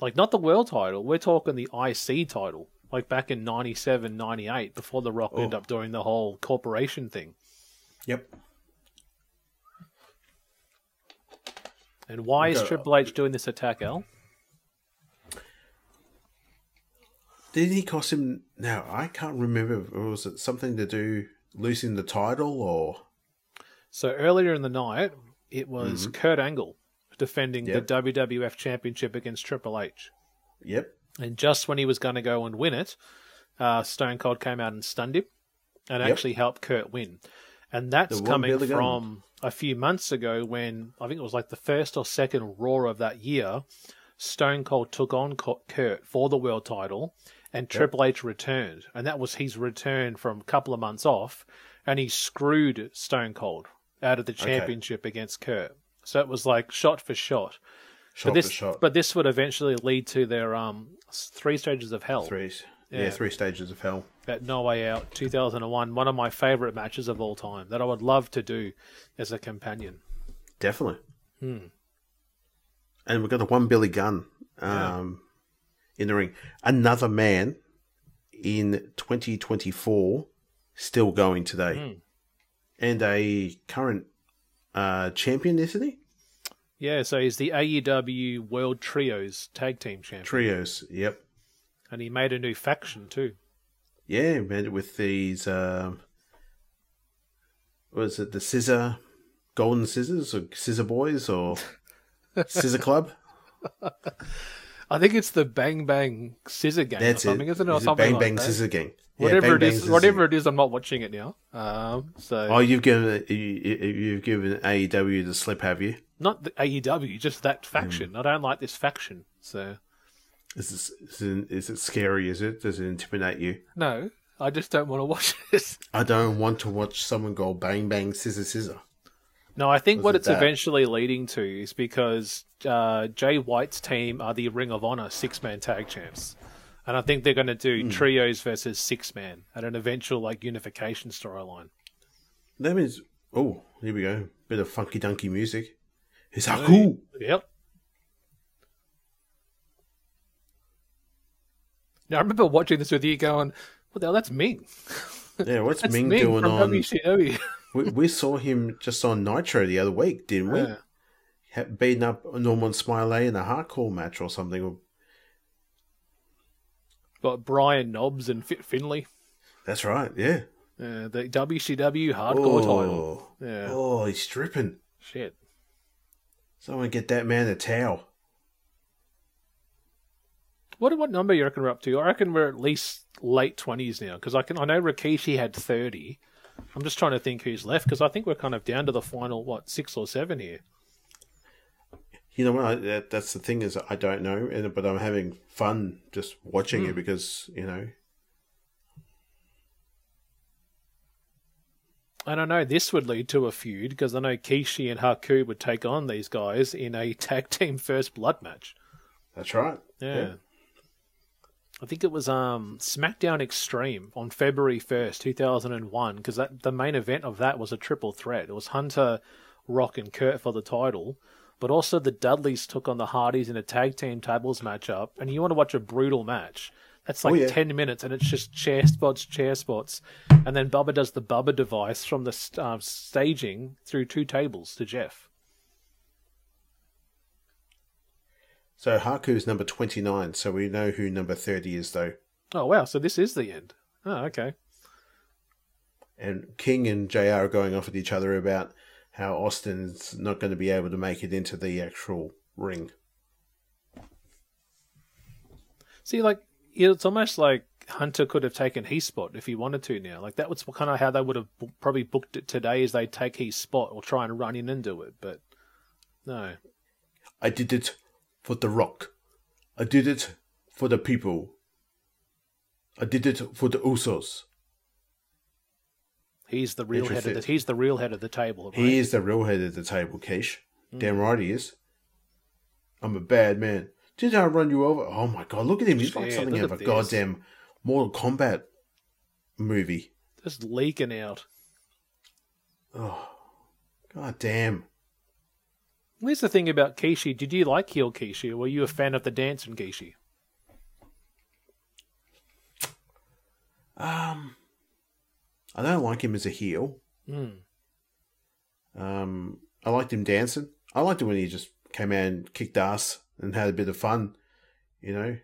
Like not the world title, we're talking the IC title. Like back in 97, 98 before the Rock ended Oh. up doing the whole corporation thing. Yep. And why is Triple H doing this attack, L? Didn't he cost him? Now I can't remember. Was it something to do losing the title or? So earlier in the night, it was Kurt Angle defending Yep. the WWF Championship against Triple H. Yep. And just when he was going to go and win it, uh, Stone Cold came out and stunned him and Yep. actually helped Kurt win. And that's coming from a few months ago when I think it was like the first or second Raw of that year. Stone Cold took on Kurt for the world title, and Triple H returned. And that was his return from a couple of months off, and he screwed Stone Cold out of the championship against Kurt. So it was like shot for shot. Shot but this, for shot. but this would eventually lead to their um three stages of hell three. Yeah. Yeah. three stages of hell. at No Way Out 2001. One of my favorite matches of all time that I would love to do as a companion. Definitely. Hmm. And we've got the one Billy Gunn um, in the ring. Another man in 2024 still going today. Hmm. And a current uh, champion, isn't he? Yeah, so he's the AEW World Trios Tag Team Champion, Trios. Yep. and he made a new faction too. Yeah, man, with these. Um, was it the Scissor Golden Scissors or Scissor Boys or Scissor Club? I think it's the Bang Bang Scissor Gang That's or something, it. isn't it? Or Is it Bang like Bang that. Scissor Gang. Yeah, Whatever Bang it Bang is, Scissor whatever it is, I'm not watching it now. Um, so Oh, you've given you, you- you've given AEW the slip, have you? not the AEW, just Hmm. that faction. I don't like this faction. So Is, this, is, it, is it scary? Is it? Does it intimidate you? no, I just don't want to watch this. I don't want to watch someone go bang bang scissor scissor. No, I think what it it's that? eventually leading to is because uh, Jay White's team are the Ring of Honor six man tag champs. And I think they're going to do Hmm. trios versus six man at an eventual like unification storyline. That means oh, here we go. Bit of funky dunky music. It's Haku. Yep. Now I remember watching this with you going, "What the hell? That's Meng. Yeah, what's That's Meng, Meng doing on? WCW." We, we saw him just on Nitro the other week, didn't we? Yeah. Beating up Norman Smiley in a hardcore match or something. Got Brian Knobbs and Fit Finlay, That's right. Yeah. uh, the WCW hardcore title. oh, Yeah, oh, he's stripping. shit. Someone get that man a towel. What what number you reckon we're up to? I reckon we're at least late twenties now because I can I know Rikishi had thirty. I'm just trying to think who's left because I think we're kind of down to the final what six or seven here. You know what? I, that, that's the thing is I don't know, and but I'm having fun just watching Hmm. it because you know And I know this would lead to a feud because I know Kishi and Haku would take on these guys in a tag team first blood match. that's right. Yeah. I think it was um SmackDown Extreme on February first, two thousand and one, because that the main event of that was a triple threat. It was Hunter, Rock, and Kurt for the title, but also the Dudleys took on the Hardys in a tag team tables matchup. And you want to watch a brutal match? That's like Oh, yeah. ten minutes, and it's just chair spots, chair spots, and then Bubba does the Bubba device from the um, staging through two tables to Jeff. So Haku is number twenty nine, so we know who number thirty is though. Oh wow! So this is the end. Oh okay. And King and JR are going off at each other about how Austin's not going to be able to make it into the actual ring. See, like it's almost like Hunter could have taken his spot if he wanted to now. Like that was kind of how they would have probably booked it today, is they take his spot or try and run in and do it. But no, I did it for The Rock. I did it for the people. I did it for the Usos. he's the real head of the he's the real head of the table. Right? He is the real head of the table, Keish. Hmm. Damn right he is. I'm a bad man. Did I run you over? Oh my god, look at him. He's like something out of a this. goddamn Mortal Kombat movie. just leaking out. Oh, god damn. Here's the thing about Kishi. Did you like heel Kishi, or were you a fan of the dance in Kishi? Um, I don't like him as a heel. Hmm. Um, I liked him dancing. I liked it when he just came out and kicked ass and had a bit of fun. You know,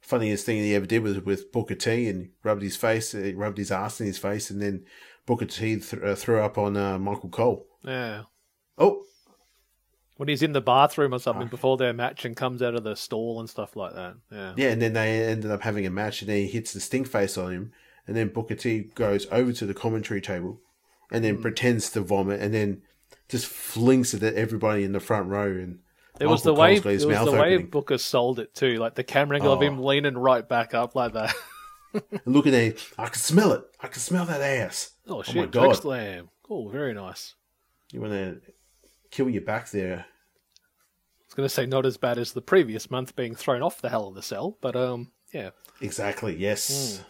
funniest thing he ever did was with Booker T and rubbed his face, uh, rubbed his ass in his face, and then Booker T th- uh, threw up on uh, Michael Cole. Yeah. Oh, When he's in the bathroom or something oh. before their match and comes out of the stall and stuff like that. Yeah. yeah, and then they ended up having a match, and then he hits the stink face on him, and then Booker T goes over to the commentary table, and then hmm. pretends to vomit, and then just flings it at everybody in the front row, and It was the way Cole's got his it was the way. Booker sold it too, like the camera angle of Oh. him leaning right back up like that. And looking at it, I can smell it. I can smell that ass. oh, oh my shit, God. Trick Slam. Oh, very nice. You want to kill you back there. I was going to say not as bad as the previous month being thrown off the Hell of the Cell, but um, yeah. Exactly, yes. Hmm.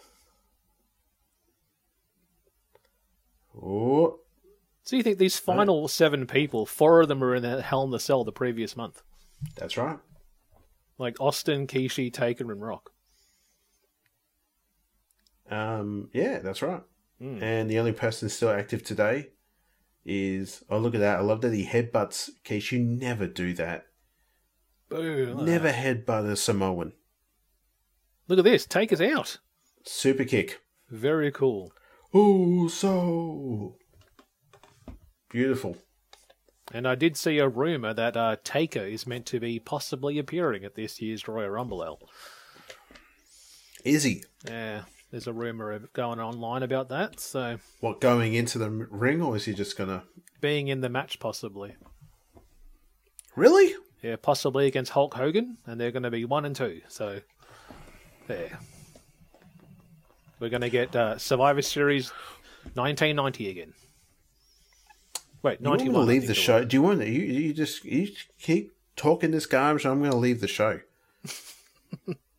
Oh, So you think these final seven people, four of them were in the Hell in the Cell the previous month, that's right. like Austin, Kishi, Taker, and Rock. Um, yeah, that's right. Hmm. And the only person still active today is, oh, look at that. I love that he headbutts. Case you never do that. Boom! Never headbutt a Samoan. Look at this. Taker's out. Super kick. Very cool. Oh, so beautiful. And I did see a rumor that uh, Taker is meant to be possibly appearing at this year's Royal Rumble. L. Is he? Yeah, there's a rumor of- going online about that. So What, going into the ring, or is he just going to. being in the match, possibly. Really? Yeah, possibly against Hulk Hogan, and they're going to be one and two. So there. We're going to get uh, Survivor Series 1990 again. Wait, You want me 91. to leave the show? Do you want to? You, you just you keep talking this garbage. I'm going to leave the show.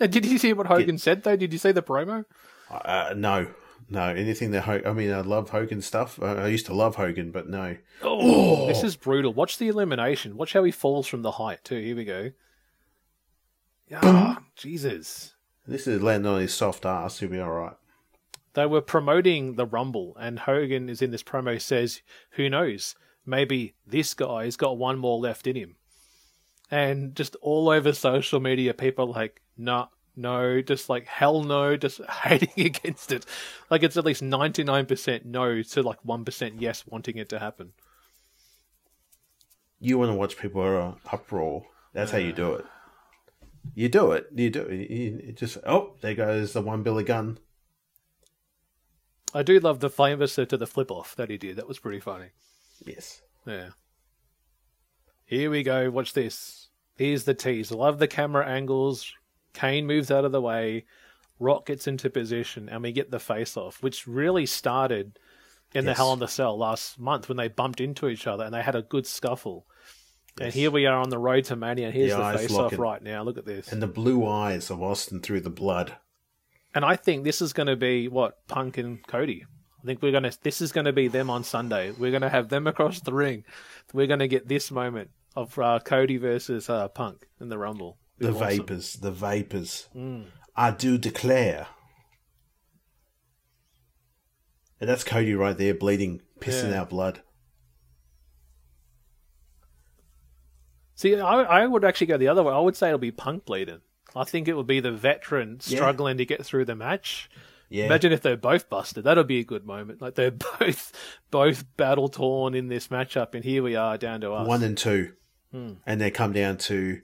Uh, Did you see what Hogan said though? Did you see the promo? Uh, no, no. Anything that Ho- I mean, I love Hogan stuff. Uh, I used to love Hogan, but no. Oh, this is brutal. Watch the elimination. Watch how he falls from the height too. Here we go. Ah, Jesus. This is landing on his soft ass. He'll be all right. They were promoting the Rumble, and Hogan is in this promo says, "Who knows? Maybe this guy's got one more left in him." And just all over social media, people are like, "Nah, no, just like hell no, just hating against it. Like it's at least ninety nine percent no to like one percent yes, wanting it to happen." You want to watch people uh, uproar. That's how you do it. You do it. You do it. You just oh, there goes the one Billy Gunn. I do love the famous to the flip off that he did. That was pretty funny. Yes. Yeah. Here we go. Watch this. Here's the tease. Love the camera angles. Kane moves out of the way. Rock gets into position, and we get the face off, which really started in the Hell in the Cell last month when they bumped into each other and they had a good scuffle. And here we are on the road to Mania. and Here's The the, face off right now. Look at this. And the blue eyes of Austin through the blood. And I think this is going to be what Punk and Cody. I think we're going to. This is going to be them on Sunday. We're going to have them across the ring. We're going to get this moment of uh, Cody versus uh, Punk in the Rumble. The awesome. vapors. The vapors. I do declare. And that's Cody right there, bleeding, pissing Yeah. out blood. See, I, I would actually go the other way. I would say it'll be Punk bleeding. I think it would be the veteran Yeah. struggling to get through the match. Yeah. Imagine if they're both busted. That'll be a good moment. Like they're both both battle torn in this matchup, and here we are down to us. one and two, Hmm. and they come down to,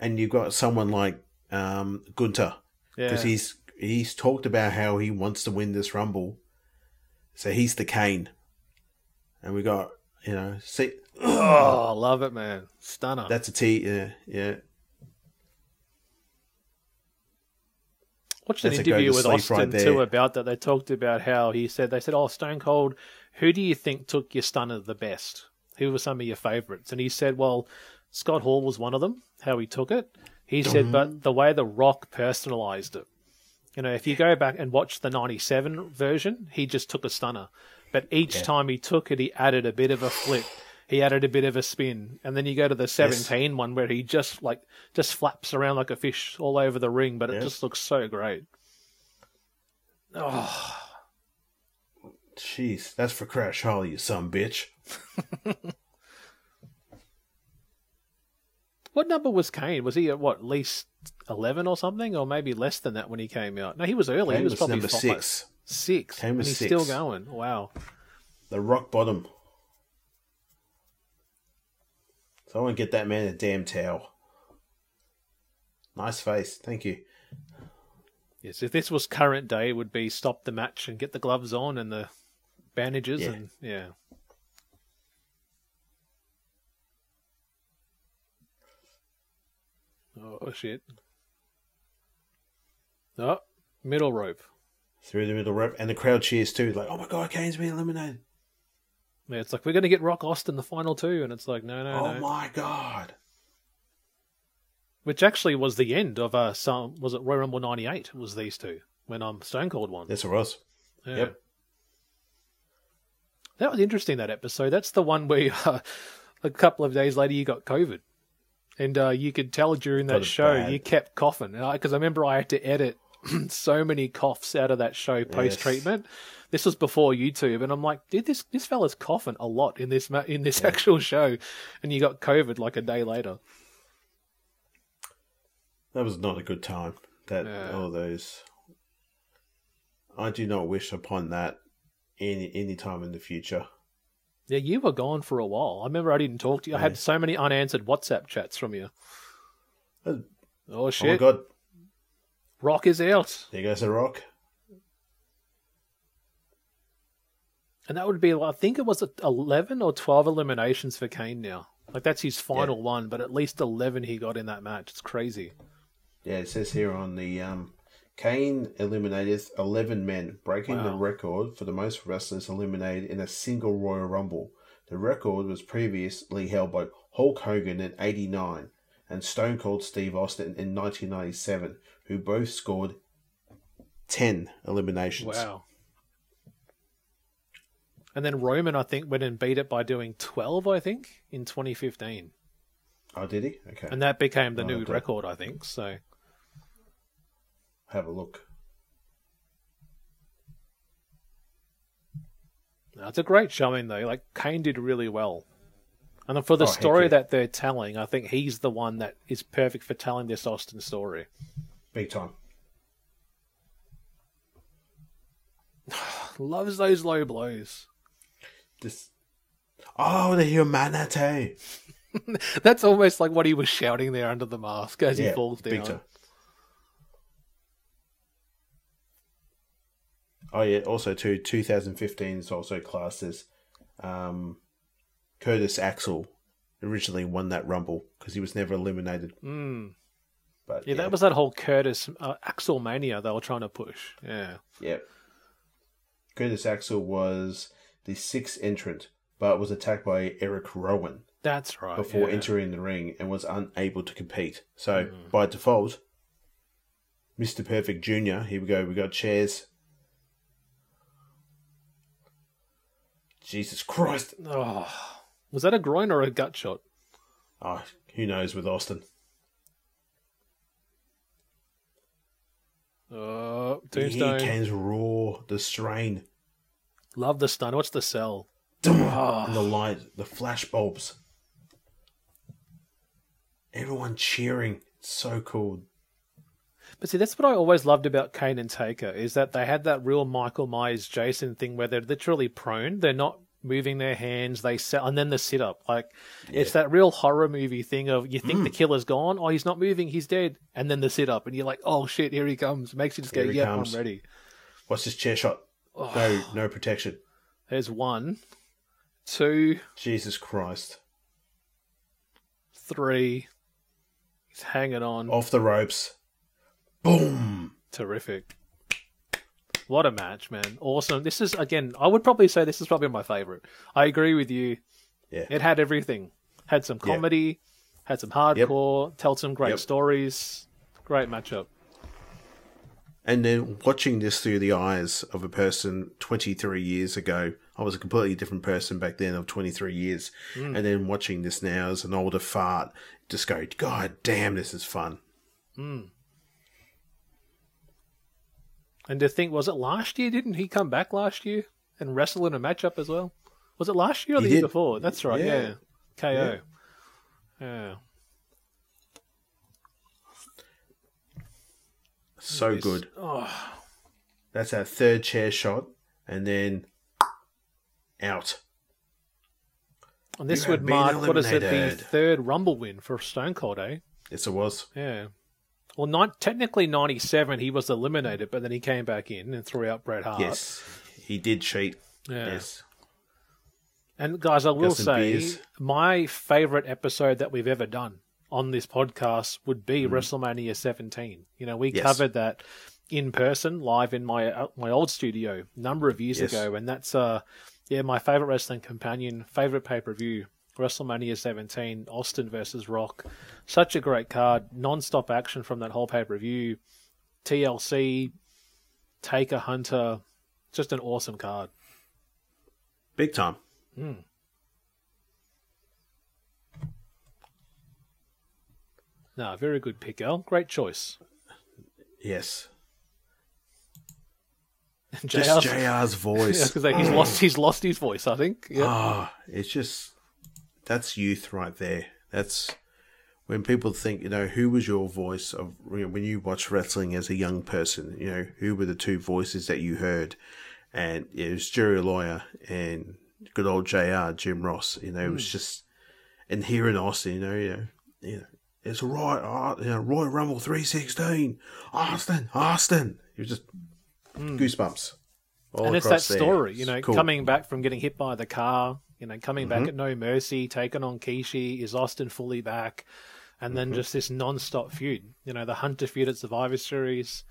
and you've got someone like um, Gunther, Yeah. because he's he's talked about how he wants to win this rumble. So he's the Kane, and we got you know see oh, I love it, man. Stunner. that's a T. Yeah, yeah. Watched an That's interview with sleep right Austin too about that. They talked about how he said they said, "Oh, Stone Cold, who do you think took your stunner the best? Who were some of your favourites?" And he said, "Well, Scott Hall was one of them. How he took it." He said, "But the way the Rock personalised it. You know, if you go back and watch the '97 version, he just took a stunner, but each time he took it, he added a bit of a flip." He added a bit of a spin, and then you go to the 17 one where he just like just flaps around like a fish all over the ring, but it just looks so great. Oh. Jeez, that's for Crash Holly, you some bitch. What number was Kane? Was he at what, least eleven or something, or maybe less than that when he came out? No, he was early. Kane he was, was probably number five. six. Six. Kane and he's six. still going. Wow. The rock bottom. So I want to get that man a damn towel. Nice face, thank you. Yes, if this was current day, it would be stop the match and get the gloves on and the bandages Yeah. and yeah. Oh shit. Oh, middle rope. Through the middle rope, and the crowd cheers too. Like, oh my god, Kane's been eliminated. Yeah, it's like we're gonna get Rock Austin the final two, and it's like no, no, no. oh no. my god. Which actually was the end of uh some was it Royal Rumble '98? Was these two when um Stone Cold won? Yes, it was. Yeah. Yep. That was interesting. That episode. That's the one where uh, a couple of days later you got COVID, and uh, you could tell during that show bad. you kept coughing. Because I remember I had to edit so many coughs out of that show post treatment. This was before YouTube, and I'm like, dude, this this fella's coughing a lot in this ma- in this actual show, and you got COVID like a day later. That was not a good time. That Yeah. all those. I do not wish upon that any any time in the future. Yeah, you were gone for a while. I remember I didn't talk to you. I had so many unanswered WhatsApp chats from you. Oh, Oh Oh my shit! god, Rock is out. there goes the rock. And that would be, I think it was 11 or 12 eliminations for Kane now. Like, that's his final one, but at least 11 he got in that match. It's crazy. Yeah, it says here on the um, Kane eliminated eleven men, breaking the record for the most wrestlers eliminated in a single Royal Rumble. The record was previously held by Hulk Hogan in '89 and Stone Cold Steve Austin in 1997, who both scored ten eliminations. Wow. And then Roman, I think, went and beat it by doing 12, I think, in 2015. Oh, did he? Okay, And that became the Oh, new record, I think. So, have a look. That's a great showing, though. Like, Kane did really well. And for the Oh, story yeah. that they're telling, I think he's the one that is perfect for telling this Austin story. Big time. Loves those low blows. This. Oh, the humanity. That's almost like what he was shouting there under the mask as he Yeah, falls big down. Oh yeah, also too, 2015 is also classed as um, Curtis Axel originally won that Rumble because he was never eliminated. Mm. But Yeah, that was that whole Curtis uh, Axel mania they were trying to push. Yeah. yeah. Curtis Axel was the sixth entrant, but was attacked by Eric Rowan That's right. before yeah. Entering the ring and was unable to compete. So by default, Mr. Perfect Jr. Here we go. We got chairs. Jesus Christ! Oh. Was that a groin or a gut shot? Oh, who knows with Austin? Uh, Here Tombstone. comes Raw, the strain, Love the stun. What's the cell? and the light, the flash bulbs. Everyone cheering. It's so cool. But see, that's what I always loved about Kane and Taker is that they had that real Michael Myers Jason thing where they're literally prone. They're not moving their hands. They set, and then the sit up. Like it's that real horror movie thing of you think the Mm. killer's gone, oh he's not moving, he's dead, and then the sit up, and you're like, oh shit, here he comes. Makes you just Here go, yeah, comes. I'm ready. What's this chair shot? No, no protection. There's one, two, Jesus Christ! three. He's hanging on. Off the ropes. Boom. Terrific. What a match, man. Awesome. This is, again, I would probably say this is probably my favorite. I agree with you. Yeah. It had everything. Had some Yeah. comedy, had some hardcore, told some great Yep. stories. Great matchup. And then watching this through the eyes of a person 23 years ago, I was a completely different person back then of 23 years. Mm. And then watching this now as an older fart, just go, God damn, this is fun. And to think, was it last year? Didn't he come back last year and wrestle in a matchup as well? Was it last year or He the year before? That's right, yeah. Yeah. KO. Yeah. So This- good. Oh, That's our third chair shot. And then out. and this You would mark, what is it, the third Rumble win for Stone Cold, eh? Yes, it was. Yeah. Well, not technically ninety seven. He was eliminated, but then he came back in and threw out Bret Hart. Yes. He did cheat. Yeah. Yes. And guys, I will Got say beers. my favorite episode that we've ever done on this podcast would be WrestleMania 17. You know, we Mm. Yes. covered that in person, live in my uh, my old studio a number of years Yes. ago, and that's uh, yeah, my favorite wrestling companion, favorite pay per view. WrestleMania 17, Austin versus Rock. Such a great card. Non stop action from that whole pay per view. TLC, Taker Hunter. Just an awesome card. Big time. No, very good pick, Al. Great choice. Yes. JR's Just JR's voice. Yeah, 'cause he's lost. He's lost his voice. I think. Yeah. Ah, it's just that's youth right there. That's when people think, you know, who was your voice of you know, when you watch wrestling as a young person? You know, who were the two voices that you heard? And it was Jerry Lawler and good old JR Jim Ross. You know, it was just and here in Austin, you know, you know, you know, it's right, uh, you know, Royal Rumble three sixteen, Austin, Austin. It was just goosebumps. all and it's that there. story, you know, Cool. coming back from getting hit by the car, you know, coming Mm-hmm. back at No Mercy, taking on Rikishi, is Austin fully back, and then Mm-hmm. just this non-stop feud. You know, the Hunter feud at Survivor Series.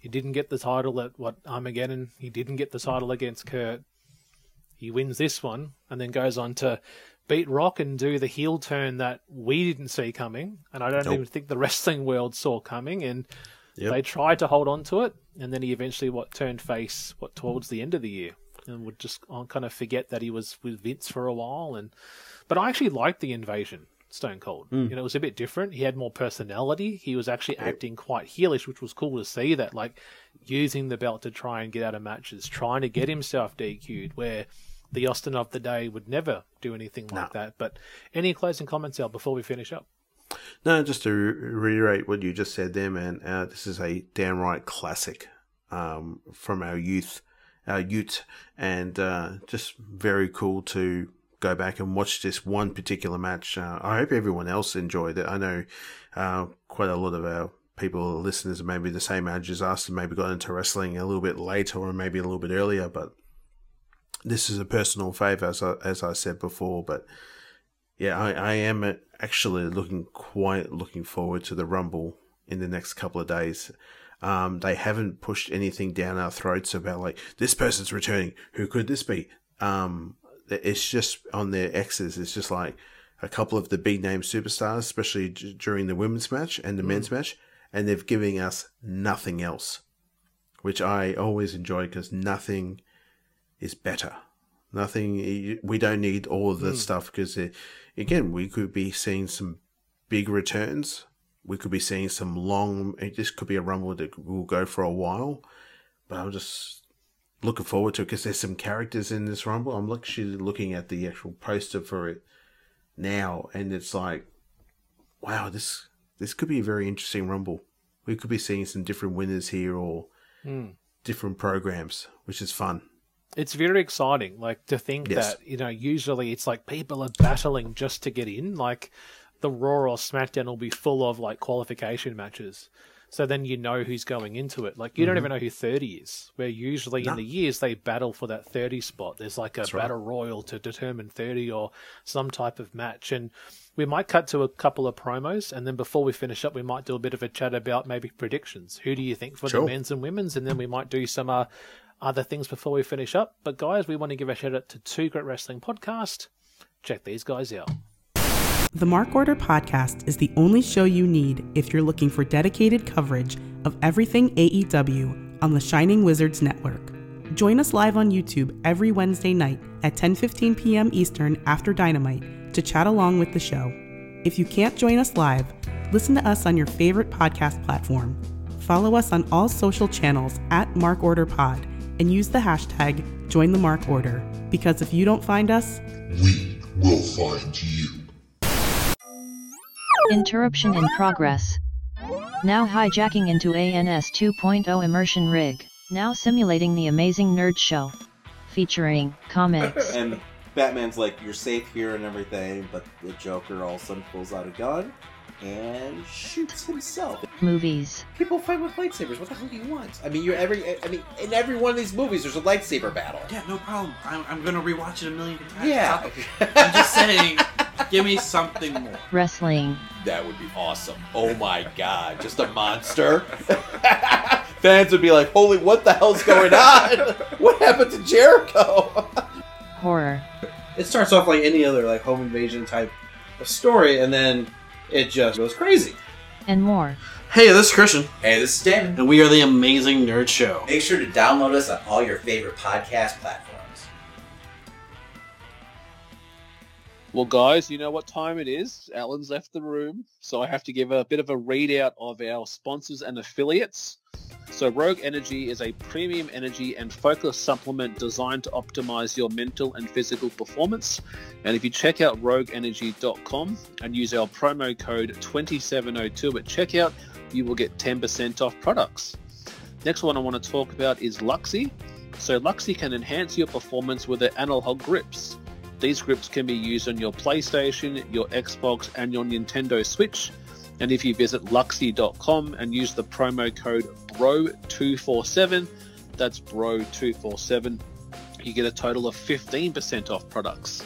He didn't get the title at what Armageddon. He didn't get the title against Kurt. He wins this one, and then goes on to beat Rock and do the heel turn that we didn't see coming, and I don't Nope. even think the wrestling world saw coming. And Yep. they tried to hold on to it, and then he eventually what turned face what towards the end of the year, and would just uh, kind of forget that he was with Vince for a while. And but I actually liked the invasion. Stone Cold. Hmm. You know, it was a bit different. He had more personality. He was actually acting quite heelish, which was cool to see. That like using the belt to try and get out of matches, trying to get himself DQ'd, where the Austin of the day would never do anything like that. But any closing comments, Al, before we finish up? No, just to reiterate what you just said there, man. Uh, this is a downright classic um, from our youth, our youth, and uh, just very cool to go back and watch this one particular match. Uh, I hope everyone else enjoyed it. I know uh, quite a lot of our people, listeners, maybe the same age as us, and maybe got into wrestling a little bit later or maybe a little bit earlier, but this is a personal favour, as I, as I said before, but yeah, I, I am actually looking quite looking forward to the Rumble in the next couple of days. Um, they haven't pushed anything down our throats about like this person's returning. Who could this be? Um, it's just on their X's. It's just like a couple of the big name superstars, especially d- during the women's match and the men's match, and they're giving us nothing else, which I always enjoy because nothing is better. Nothing. We don't need all of this stuff because, again, we could be seeing some big returns. We could be seeing some long. This could be a rumble that will go for a while, but I'm just looking forward to it because there's some characters in this rumble. I'm actually looking at the actual poster for it now, and it's like, wow, this this could be a very interesting rumble. We could be seeing some different winners here or hmm. different programs, which is fun. It's very exciting, like to think Yes. that you know. Usually, it's like people are battling just to get in. Like the Raw or SmackDown will be full of like qualification matches. So then you know who's going into it. Like you don't even know who thirty is. Where usually in the years they battle for that thirty spot. There's like a right. battle royal to determine thirty or some type of match. And we might cut to a couple of promos, and then before we finish up, we might do a bit of a chat about maybe predictions. Who do you think for Sure. the men's and women's? And then we might do some uh, other things before we finish up. But guys, we want to give a shout out to Two Great Wrestling Podcast. Check these guys out. The Mark Order podcast is the only show you need if you're looking for dedicated coverage of everything AEW on the Shining Wizards Network. Join us live on YouTube every Wednesday night at 10:15 p.m. Eastern after Dynamite to chat along with the show. If you can't join us live, listen to us on your favorite podcast platform. Follow us on all social channels at Mark Order Pod and use the hashtag Join the Mark Order because if you don't find us, We will find you. Interruption in progress. Now hijacking into ANS 2.0 immersion rig. Now simulating the amazing nerd show. Featuring comics, And Batman's like, you're safe here and everything, but the Joker all of a sudden pulls out a gun and shoots himself. movies, People fight with lightsabers. What the hell do you want? I mean, you're every. I mean, in every one of these movies, there's a lightsaber battle. Yeah, no problem. I'm, I'm gonna rewatch it a million times. Yeah. I'm just saying, give me something more. wrestling, That would be awesome. Oh my god, just a monster. Fans would be like, "Holy, what the hell's going on? what happened to Jericho?" horror, It starts off like any other like home invasion type of story, and then it just goes crazy. and more. Hey, this is Christian, hey, this is Damon. and we are the Amazing Nerd Show. Make sure to download us on all your favorite podcast platforms. Well, guys, you know what time it is. Alan's left the room, so I have to give a bit of a readout of our sponsors and affiliates. So, Rogue Energy is a premium energy and focus supplement designed to optimize your mental and physical performance. And if you check out rogueenergy.com and use our promo code 2702 at checkout, you will get 10% off products. Next one I want to talk about is Luxy. So, Luxy can enhance your performance with their analog grips. These grips can be used on your PlayStation, your Xbox, and your Nintendo Switch. And if you visit luxy.com and use the promo code BRO247, that's BRO247, you get a total of 15% off products.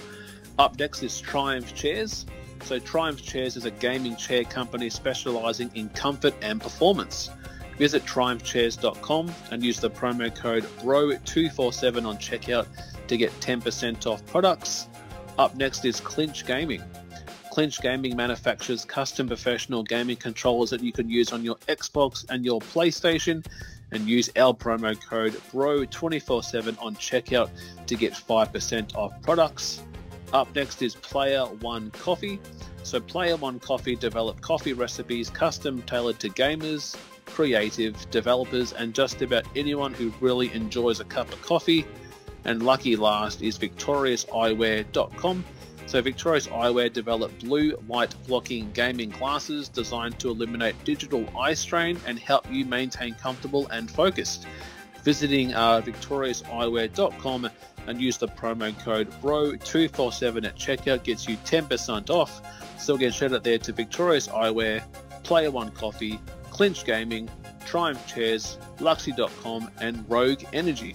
Up next is Triumph Chairs. So, Triumph Chairs is a gaming chair company specializing in comfort and performance. Visit triumphchairs.com and use the promo code BRO247 on checkout to get 10% off products. Up next is Clinch Gaming. Clinch Gaming manufactures custom professional gaming controllers that you can use on your Xbox and your PlayStation and use our promo code BRO247 on checkout to get 5% off products. Up next is Player One Coffee. So, Player One Coffee develop coffee recipes custom tailored to gamers, creative, developers, and just about anyone who really enjoys a cup of coffee. And lucky last is victoriouseyewear.com. So, Victorious Eyewear developed blue light blocking gaming glasses designed to eliminate digital eye strain and help you maintain comfortable and focused. Visiting uh, victoriouseyewear.com and use the promo code BRO247 at checkout gets you 10% off. So, again, shout out there to Victorious Eyewear, Player One Coffee, Clinch Gaming, Triumph Chairs, Luxy.com, and Rogue Energy.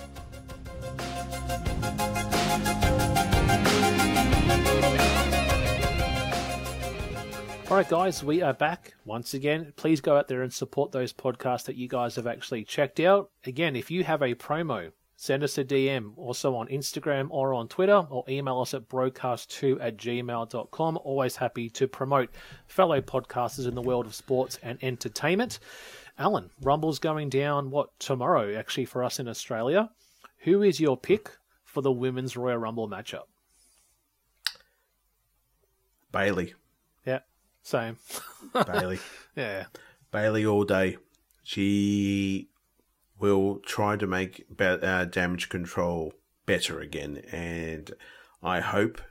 All right, guys, we are back once again. Please go out there and support those podcasts that you guys have actually checked out. Again, if you have a promo, send us a DM also on Instagram or on Twitter or email us at brokast2 at gmail.com. Always happy to promote fellow podcasters in the world of sports and entertainment. Alan, Rumble's going down, what, tomorrow actually for us in Australia. Who is your pick for the Women's Royal Rumble matchup? Bayley. Same. Bayley. Yeah. Bayley all day. She will try to make ba- uh, damage control better again, and I hope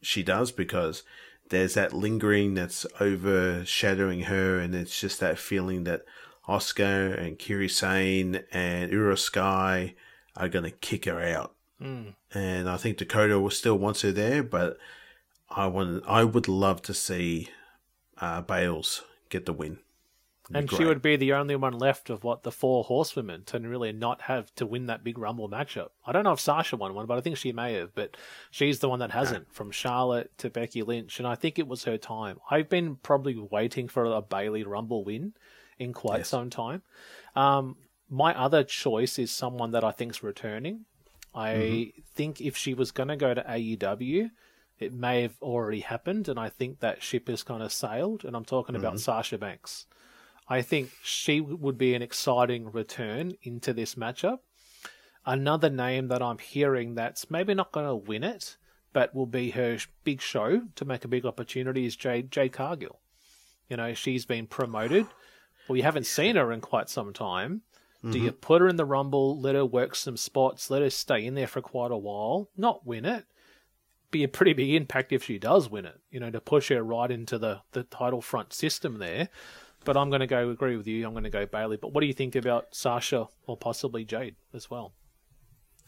she does because there's that lingering that's overshadowing her, and it's just that feeling that Asuka and Kairi Sane and Iyo Sky are going to kick her out. Mm. and I think Dakota will still wants her there. But I want, I would love to see uh, Bales get the win. And she would be the only one left of what the four horsewomen to really not have to win that big Rumble matchup. I don't know if Sasha won one, but I think she may have. But she's the one that hasn't, from Charlotte to Becky Lynch, and I think it was her time. I've been probably waiting for a Bayley Rumble win in quite Yes. some time. Um, my other choice is someone that I think's returning. I Mhm. think if she was going to go to AEW, it may have already happened, and I think that ship has kind of sailed. And I'm talking about Mhm. Sasha Banks. I think she would be an exciting return into this matchup. Another name that I'm hearing that's maybe not going to win it, but will be her big show to make a big opportunity is Jade, Jade Cargill. You know, she's been promoted. Well, you haven't seen her in quite some time. Do you put her in the Rumble, let her work some spots, let her stay in there for quite a while, not win it? Be a pretty big impact if she does win it, you know, to push her right into the, the title front system there. But I'm going to go agree with you. I'm going to go Bayley. But what do you think about Sasha or possibly Jade as well?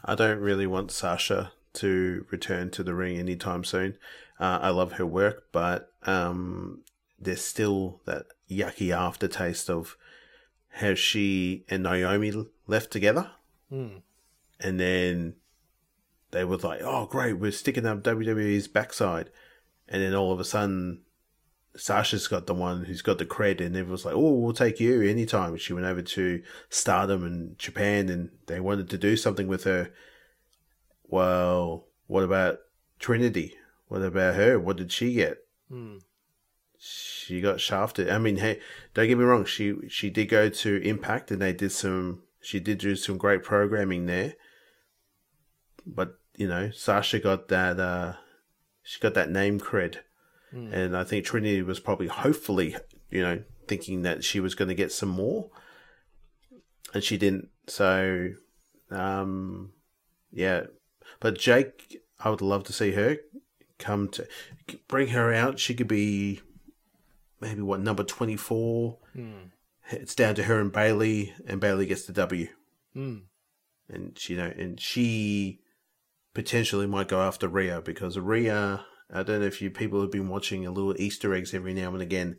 I don't really want Sasha to return to the ring anytime soon. Uh, I love her work, but um, there's still that yucky aftertaste of how she and Naomi left together, Hmm. and then they were like, "Oh, great, we're sticking up WWE's backside," and then all of a sudden. Sasha's got the one who's got the cred, and everyone's like, "Oh, we'll take you anytime." She went over to Stardom and Japan, and they wanted to do something with her. Well, what about Trinity? What about her? What did she get? Hmm. She got shafted. I mean, hey, don't get me wrong. She she did go to Impact, and they did some. She did do some great programming there. But you know, Sasha got that. uh She got that name cred, Hmm. and I think Trinity was probably, hopefully, you know, thinking that she was going to get some more, and she didn't. So, um, yeah. But Jade, I would love to see her come to bring her out. She could be maybe what number twenty four. Hmm. It's down to her and Bayley, and Bayley gets the W. Hmm. And she, you know, and she potentially might go after Rhea because Rhea. I don't know if you people have been watching a little Easter eggs every now and again.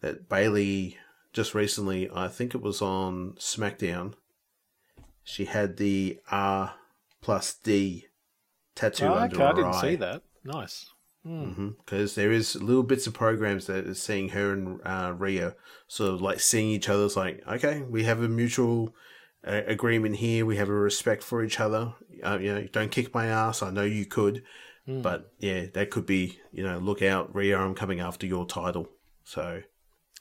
That Bayley just recently, I think it was on SmackDown. She had the R plus D tattoo Oh, under okay, her I didn't eye. see that. Nice. Because there is little bits of programs that are seeing her and uh, Rhea sort of like seeing each other. It's like, okay, we have a mutual uh, agreement here. We have a respect for each other. Uh, you know, don't kick my ass. I know you could, Hmm. but yeah, that could be. You know, look out, Rhea. I'm coming after your title. So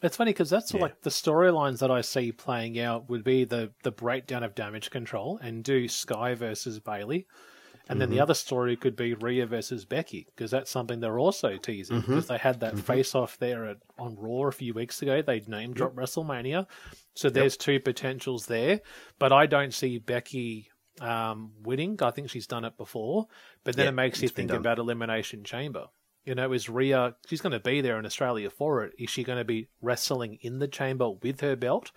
It's funny because that's like the storylines that I see playing out would be the the breakdown of damage control and Iyo Sky versus Bayley, and then the Mhm. other story could be Rhea versus Becky because that's something they're also teasing because they had that Mhm. face off there at, on Raw a few weeks ago. They name dropped WrestleMania, so there's two potentials there. But I don't see Becky um, winning. I think she's done it before, but then Yeah, it makes you think done. about Elimination Chamber. You know, is Rhea, she's going to be there in Australia for it. Is she going to be wrestling in the chamber with her belt?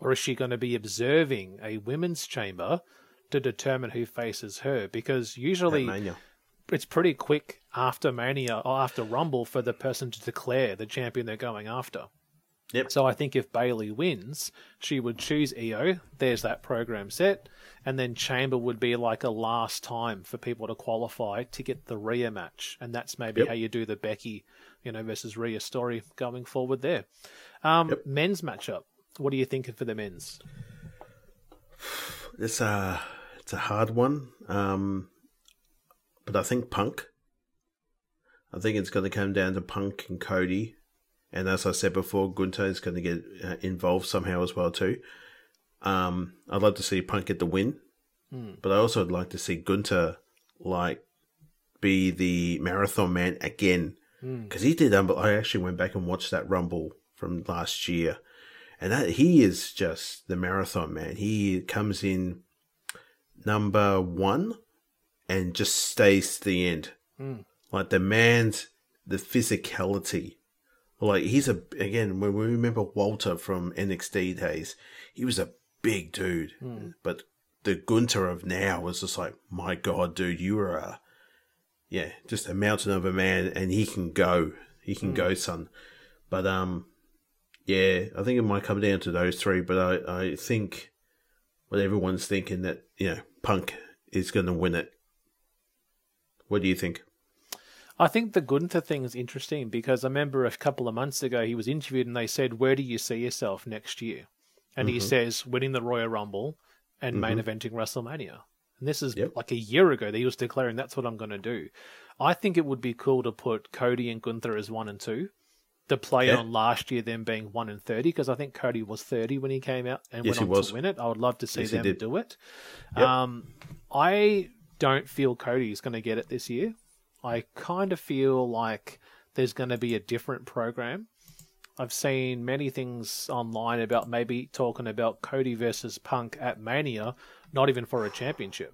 Or is she going to be observing a women's chamber to determine who faces her? Because usually it's pretty quick after Mania or after Rumble for the person to declare the champion they're going after. Yep. So I think if Bayley wins, she would choose Iyo. There's that program set, and then Chamber would be like a last time for people to qualify to get the Rhea match, and that's maybe Yep. how you do the Becky, you know, versus Rhea story going forward there. Um, Men's matchup. What are you thinking for the men's? it's a it's a hard one. Um, but I think Punk. I think it's going to come down to Punk and Cody, and as I said before, Gunther is going to get uh, involved somehow as well too. Um, I'd love to see Punk get the win, Hmm. but I also would like to see Gunther like be the marathon man again Hmm. because he did. Um, I actually went back and watched that Rumble from last year, and that he is just the marathon man. He comes in number one and just stays to the end. Mm. Like the man's the physicality. Like he's a again when we remember Walter from NXT days, he was a big dude, Mm. but the Gunther of now was just like, my God, dude, you are a, yeah, just a mountain of a man, and he can go, he can Mm. go, son. But um, yeah, I think it might come down to those three. But I, I think what everyone's thinking that you know, Punk is going to win it. What do you think? I think the Gunther thing is interesting because I remember a couple of months ago he was interviewed and they said, "Where do you see yourself next year?" And he Mhm. says, "Winning the Royal Rumble and main Mhm. eventing WrestleMania." And this is like a year ago that he was declaring that's what I'm going to do. I think it would be cool to put Cody and Gunther as one and two, to play Yeah. on last year them being one and thirty because I think Cody was thirty when he came out and Yes, went on to win it. I would love to see Yes, them do it. Yep. Um, I don't feel Cody is going to get it this year. I kind of feel like there's going to be a different program. I've seen many things online about maybe talking about Cody versus Punk at Mania, not even for a championship.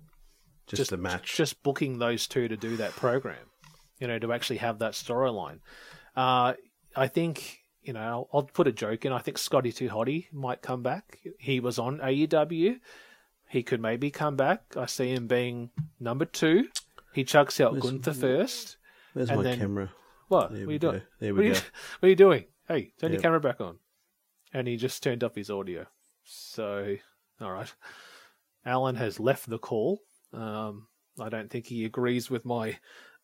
Just a match. Just booking those two to do that program, you know, to actually have that storyline. Uh, I think, you know, I'll, I'll put a joke in. I think Scotty 2 Hotty might come back. He was on AEW. He could maybe come back. I see him being number two. He chucks out Where's- Gunther first. Where's and my then- camera? What? There what are you go. doing? There we are go. You, what are you doing? Hey, turn your camera back on. And he just turned off his audio. So, all right. Alan has left the call. Um, I don't think he agrees with my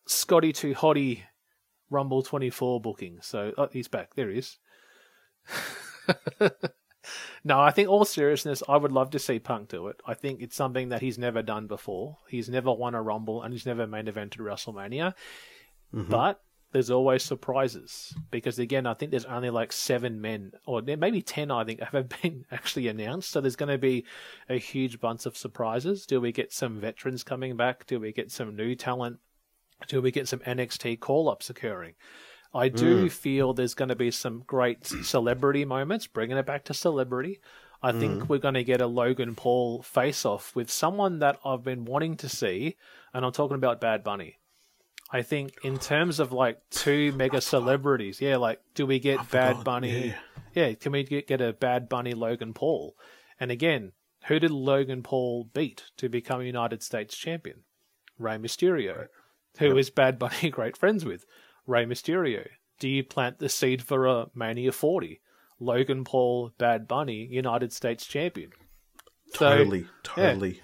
Scotty 2 Hotty Rumble 24 booking. So, oh, he's back. There he is. no, I think all seriousness, I would love to see Punk do it. I think it's something that he's never done before. He's never won a Rumble and he's never main evented WrestleMania. Mhm. But there's always surprises because again, I think there's only like seven men or maybe ten. I think have been actually announced. So there's going to be a huge bunch of surprises. Do we get some veterans coming back? Do we get some new talent? Do we get some NXT call ups occurring? I do Mm. feel there's going to be some great celebrity moments, bringing it back to celebrity. I think Mm. we're going to get a Logan Paul face off with someone that I've been wanting to see, and I'm talking about Bad Bunny. I think in terms of like two mega celebrities, yeah, like do we get Bad Bunny? yeah. Yeah. can we get, get a Bad Bunny Logan Paul? And again, who did Logan Paul beat to become United States champion? Rey Mysterio. Who is Bad Bunny great friends with? Rey Mysterio. Do you plant the seed for a Mania 40? Logan Paul, Bad Bunny, United States champion. So, Totally, yeah. totally.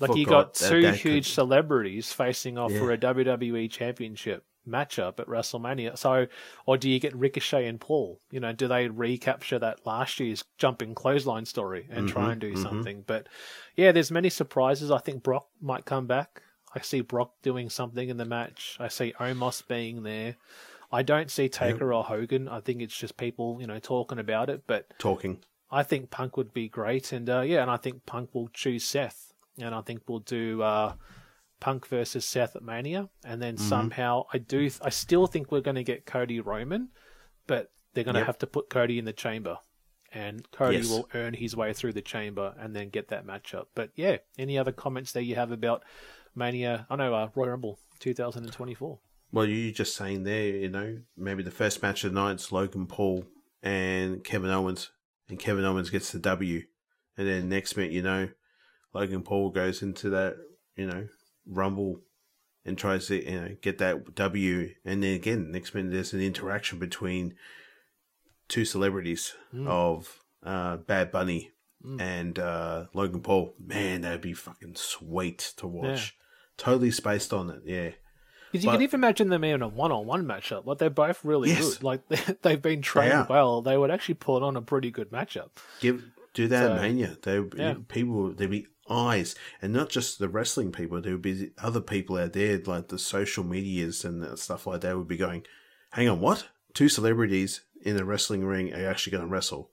Like you got two that huge could- celebrities facing off for a WWE championship matchup at WrestleMania. So, or do you get Ricochet and Paul? You know, do they recapture that last year's jumping clothesline story and try Mhm, and do mhm. something? But yeah, there's many surprises. I think Brock might come back. I see Brock doing something in the match. I see Omos being there. I don't see Taker or Hogan. I think it's just people, you know, talking about it. But Talking. I think Punk would be great, and uh, yeah, and I think Punk will choose Seth, and I think we'll do uh, Punk versus Seth at Mania, and then Mhm. somehow I do, I still think we're going to get Cody Roman, but they're going to Yep. have to put Cody in the chamber, and Cody Yes. will earn his way through the chamber and then get that matchup. But yeah, any other comments that you have about Mania? I know uh, Royal Rumble 2024. Well, you just saying there, you know, maybe the first match of the night's Logan Paul and Kevin Owens, and Kevin Owens gets the W, and then next minute, you know, Logan Paul goes into that, you know, Rumble and tries to, you know, get that W, and then again, next minute, there's an interaction between two celebrities Mm. of uh, Bad Bunny Mm. and uh, Logan Paul. Man, that'd be fucking sweet to watch. Totally spaced on it, yeah. Because you But- can even imagine them in a one-on-one matchup. Like they're both really Yes. good. Like they've been trained are. well. They would actually put on a pretty good matchup. Give do that So, Mania. There yeah. people there'd be eyes, and not just the wrestling people. There would be other people out there, like the social medias and stuff like that, would be going, "Hang on, what? Two celebrities in a wrestling ring are actually going to wrestle."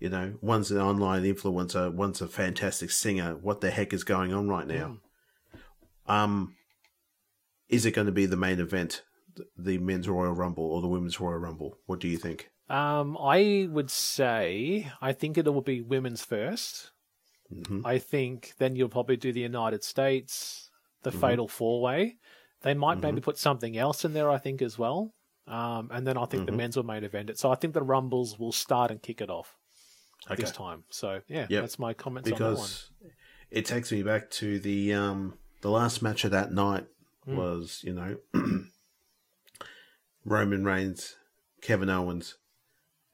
You know, one's an online influencer, one's a fantastic singer. What the heck is going on right now? Hmm. Um, is it going to be the main event, the men's Royal Rumble or the women's Royal Rumble? What do you think? Um, I would say I think it will be women's 1st Mhm. I think then you'll probably do the United States, the Mhm. Fatal Four Way. They might maybe put something else in there. I think as well. Um, and then I think the Mhm. men's will main event it. So I think the Rumbles will start and kick it off Okay. this time. So yeah, Yep. that's my comments on that one. because it takes me back to the um the last match of that night Mm. was you know Roman Reigns, Kevin Owens,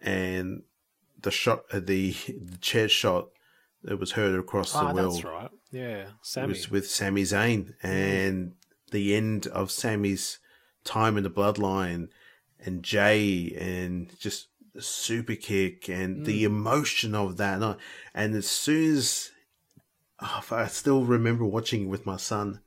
and the shot, uh, the, the chair shot that was heard across the Ah, world. that's right. Yeah, It Sami. was with Sami Zayn and the end of Sami's time in the bloodline and Jey and just super kick and the Mm. emotion of that night. And as soon as oh, I still remember watching it with my son,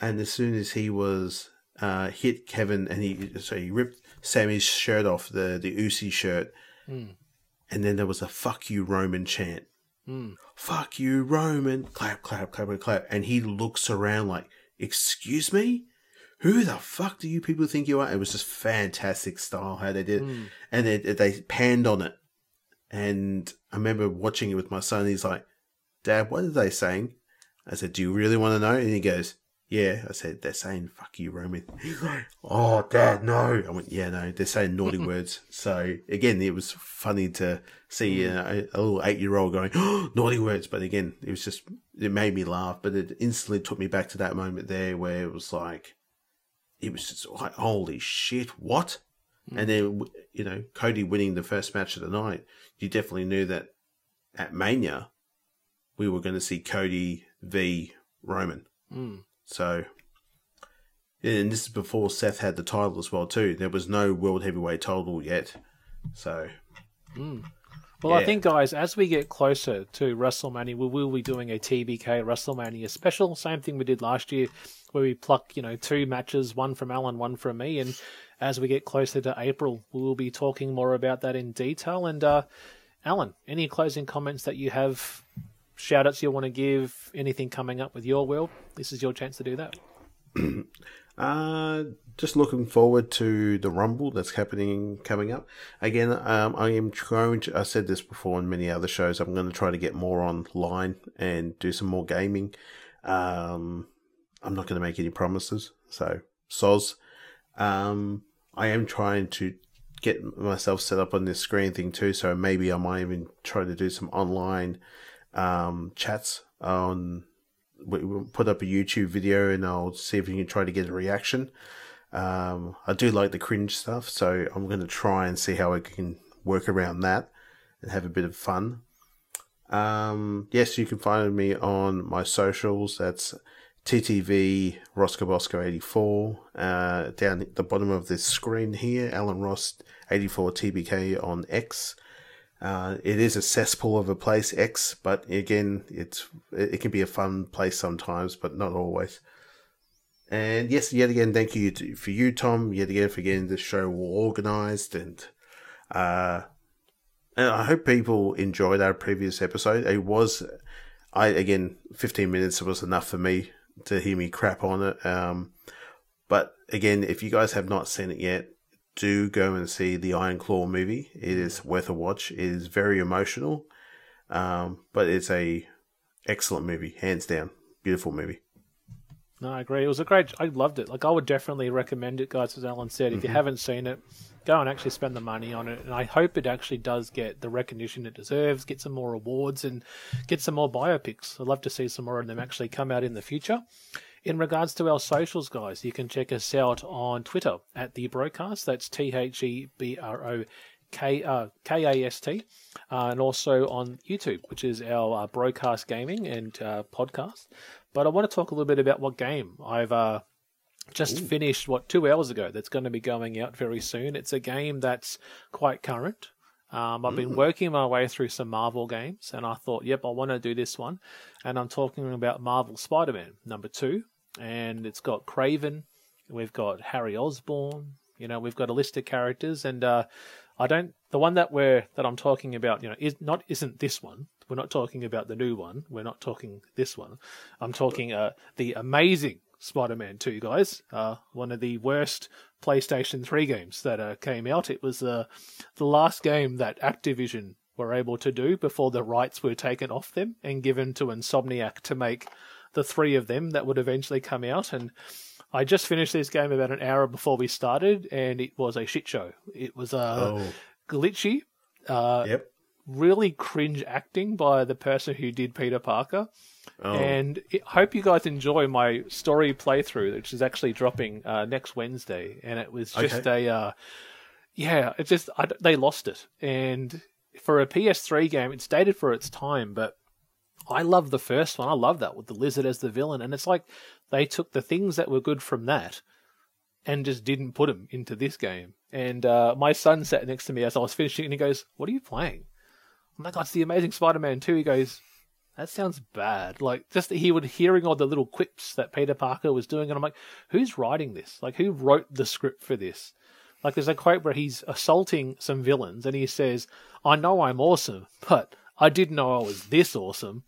and as soon as he was uh, hit Kevin and he so he ripped Sami's shirt off the the Uzi shirt, Mm. and then there was a "fuck you Roman" chant Mm. fuck you, Roman. Clap, clap, clap, and clap. And he looks around like, excuse me? Who the fuck do you people think you are? It was just fantastic style how they did it. Mm. And they, they panned on it. And I remember watching it with my son. He's like, Dad, what are they saying? I said, Do you really want to know? And he goes, Yeah. I said, They're saying fuck you, Roman. He's like, Oh, Dad, no. I went, Yeah, no. They're saying naughty words. So again, it was funny to see you know, a, little eight year old going, oh, naughty words. But again, it was just, it made me laugh. But it instantly took me back to that moment there where it was like, it was just like, holy shit, what? And mm. then, you know, Cody winning the first match of the night, you definitely knew that at Mania, we were going to see Cody v Roman. Mm. So, and this is before Seth had the title as well too. There was no world heavyweight title yet. So, Mm. Well, I think, guys, as we get closer to WrestleMania, we will be doing a TBK WrestleMania special. Same thing we did last year, where we pluck, you know, two matches, one from Alan, one from me. And as we get closer to April, we will be talking more about that in detail. And, uh, Alan, any closing comments that you have, shout outs you want to give, anything coming up with your world? This is your chance to do that. Uh, just looking forward to the Rumble that's happening coming up. Again, um, I am going to, I said this before in many other shows, I'm going to try to get more online and do some more gaming. Um, I'm not going to make any promises, so soz. Um, I am trying to get myself set up on this screen thing too, so maybe I might even try to do some online um, chats on we- we'll put up a YouTube video and I'll see if we can try to get a reaction. Um, I do like the cringe stuff, so I'm going to try and see how I can work around that and have a bit of fun. Um, yes, you can find me on my socials. That's TTV Roscoe Bosco 84. Uh, down at the bottom of this screen here, Alan Ross 84 TBK on X. Uh, it is a cesspool of a place, X, but again, it's it can be a fun place sometimes, but not always. And yes, yet again, thank you to, for you, Thom, yet again for getting this show organised, and uh, and I hope people enjoyed our previous episode. It was, I again, fifteen minutes was enough for me to hear me crap on it. Um, but again, if you guys have not seen it yet, do go and see the Iron Claw movie. It is worth a watch. It is very emotional, um, but it's a excellent movie, hands down. Beautiful movie. No, I agree. It was a great. I loved it. Like I would definitely recommend it, guys. As Alan said, if you Mhm. haven't seen it, go and actually spend the money on it. And I hope it actually does get the recognition it deserves, get some more awards, and get some more biopics. I'd love to see some more of them actually come out in the future. In regards to our socials, guys, you can check us out on Twitter at the Brokast. That's T H E B R O K uh, K A S T, uh, and also on YouTube, which is our uh, Brokast gaming and uh, podcast. But I want to talk a little bit about what game I've uh, just finished. What two hours ago? That's going to be going out very soon. It's a game that's quite current. Um, I've been Mm. working my way through some Marvel games, and I thought, yep, I want to do this one. And I'm talking about Marvel Spider-Man number two, and it's got Kraven, we've got Harry Osborn, you know, we've got a list of characters, and uh, I don't. The one that we're that I'm talking about, you know, is not isn't this one. We're not talking about the new one. We're not talking this one. I'm talking uh, the amazing Spider-Man 2, guys. Uh, one of the worst PlayStation 3 games that uh, came out. It was uh, the last game that Activision were able to do before the rights were taken off them and given to Insomniac to make the three of them that would eventually come out. And I just finished this game about an hour before we started, and it was a shit show. It was uh, Oh. glitchy. Uh, Yep. really cringe acting by the person who did Peter Parker. Oh. And I hope you guys enjoy my story playthrough, which is actually dropping uh, next Wednesday. And it was just Okay. a, uh, yeah, it just I, they lost it. And for a PS3 game, it's dated for its time, but I love the first one. I love that with the lizard as the villain, and it's like they took the things that were good from that and just didn't put them into this game. And uh, my son sat next to me as I was finishing, and he goes, "What are you playing?" I'm like, "Oh, it's the Amazing Spider-Man 2. He goes, "That sounds bad." Like just that he would hearing all the little quips that Peter Parker was doing, and I'm like, "Who's writing this? Like who wrote the script for this?" Like there's a quote where he's assaulting some villains, and he says, "I know I'm awesome, but I didn't know I was this awesome."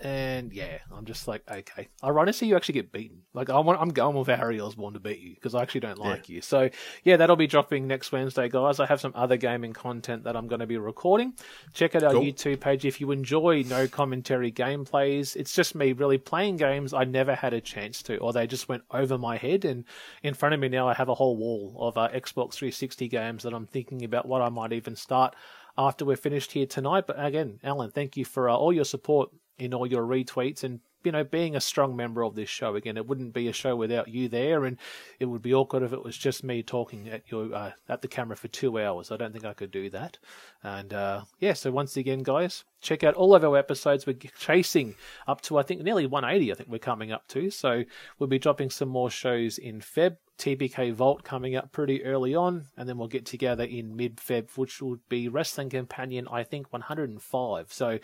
And yeah, I'm just like, okay. I want to see you actually get beaten. Like, I want, I'm going with Harry Osborn to beat you because I actually don't like you. So yeah, that'll be dropping next Wednesday, guys. I have some other gaming content that I'm going to be recording. Check out our Cool. YouTube page if you enjoy no commentary gameplays. It's just me really playing games I never had a chance to, or they just went over my head. And in front of me now, I have a whole wall of uh, Xbox 360 games that I'm thinking about what I might even start after we're finished here tonight. But again, Alan, thank you for uh, all your support in all your retweets and you know being a strong member of this show. Again it wouldn't be a show without you there and it would be awkward if it was just me talking at your uh, at the camera for two hours. I don't think i could do that. And uh, yeah so once again guys check out all of our episodes. We're chasing up to i think nearly 180 i think we're coming up to. So we'll be dropping some more shows in feb TBK Vault coming up pretty early on, and then we'll get together in mid Feb, which would be Wrestling Companion, I think, 105. So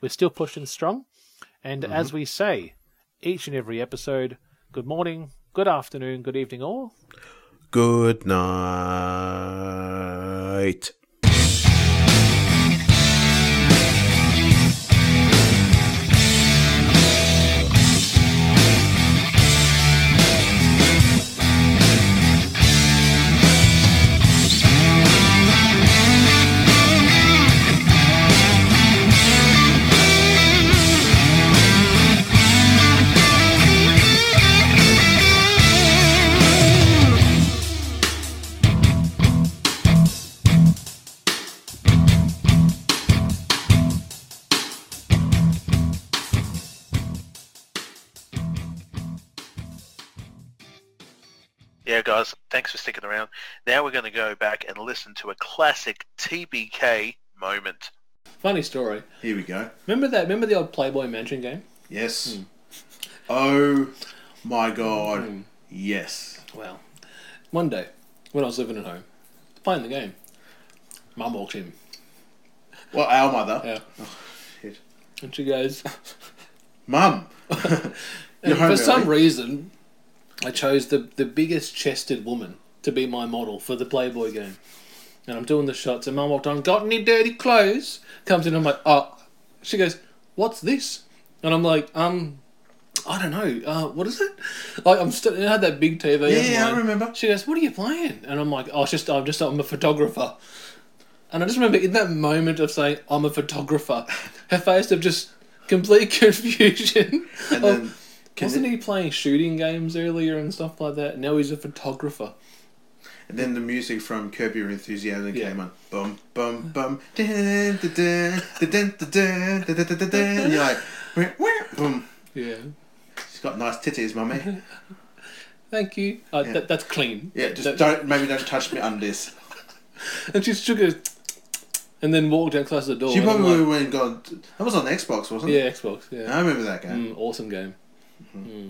we're still pushing strong. And mm-hmm. as we say, each and every episode, good morning, good afternoon, good evening, all. Good night. Guys, thanks for sticking around. Now we're going to go back and listen to a classic TBK moment. Funny story. Here we go. Remember that? Remember the old Playboy Mansion game? Yes. Hmm. Oh my god. Hmm. Yes. Well, one day when I was living at home, playing the game, Mum walked in. Well, our mother. Yeah. Oh, shit. And she goes, Mum. and for home some reason, I chose the the biggest chested woman to be my model for the Playboy game. And I'm doing the shots, and Mum walked on, got any dirty clothes? Comes in, I'm like, oh. She goes, what's this? And I'm like, um, I don't know. Uh, what is it? Like I'm still. I had that big TV. Yeah, on I remember. She goes, "What are you playing?" And I'm like, "Oh, it's just I'm just I'm a photographer." And I just remember in that moment of saying, "I'm a photographer," her face of just complete confusion. And then- wasn't it- he playing shooting games earlier and stuff like that? Now he's a photographer. And then the music from Curb Your Enthusiasm Yeah. came on. Bum bum bum. Dun, dun, dun, dun, dun, dun, dun, dun, dun, you're like, "Wah, wah," boom. Yeah. She's got nice titties, mummy. Thank you. Uh, Yeah. that, that's clean. Yeah, just That- don't maybe don't touch me on this. And she shook her, and then walked down close to the door. She probably like, went and got that was on Xbox, wasn't it? yeah. Xbox. Yeah, I remember that game. Mm, awesome game. 嗯。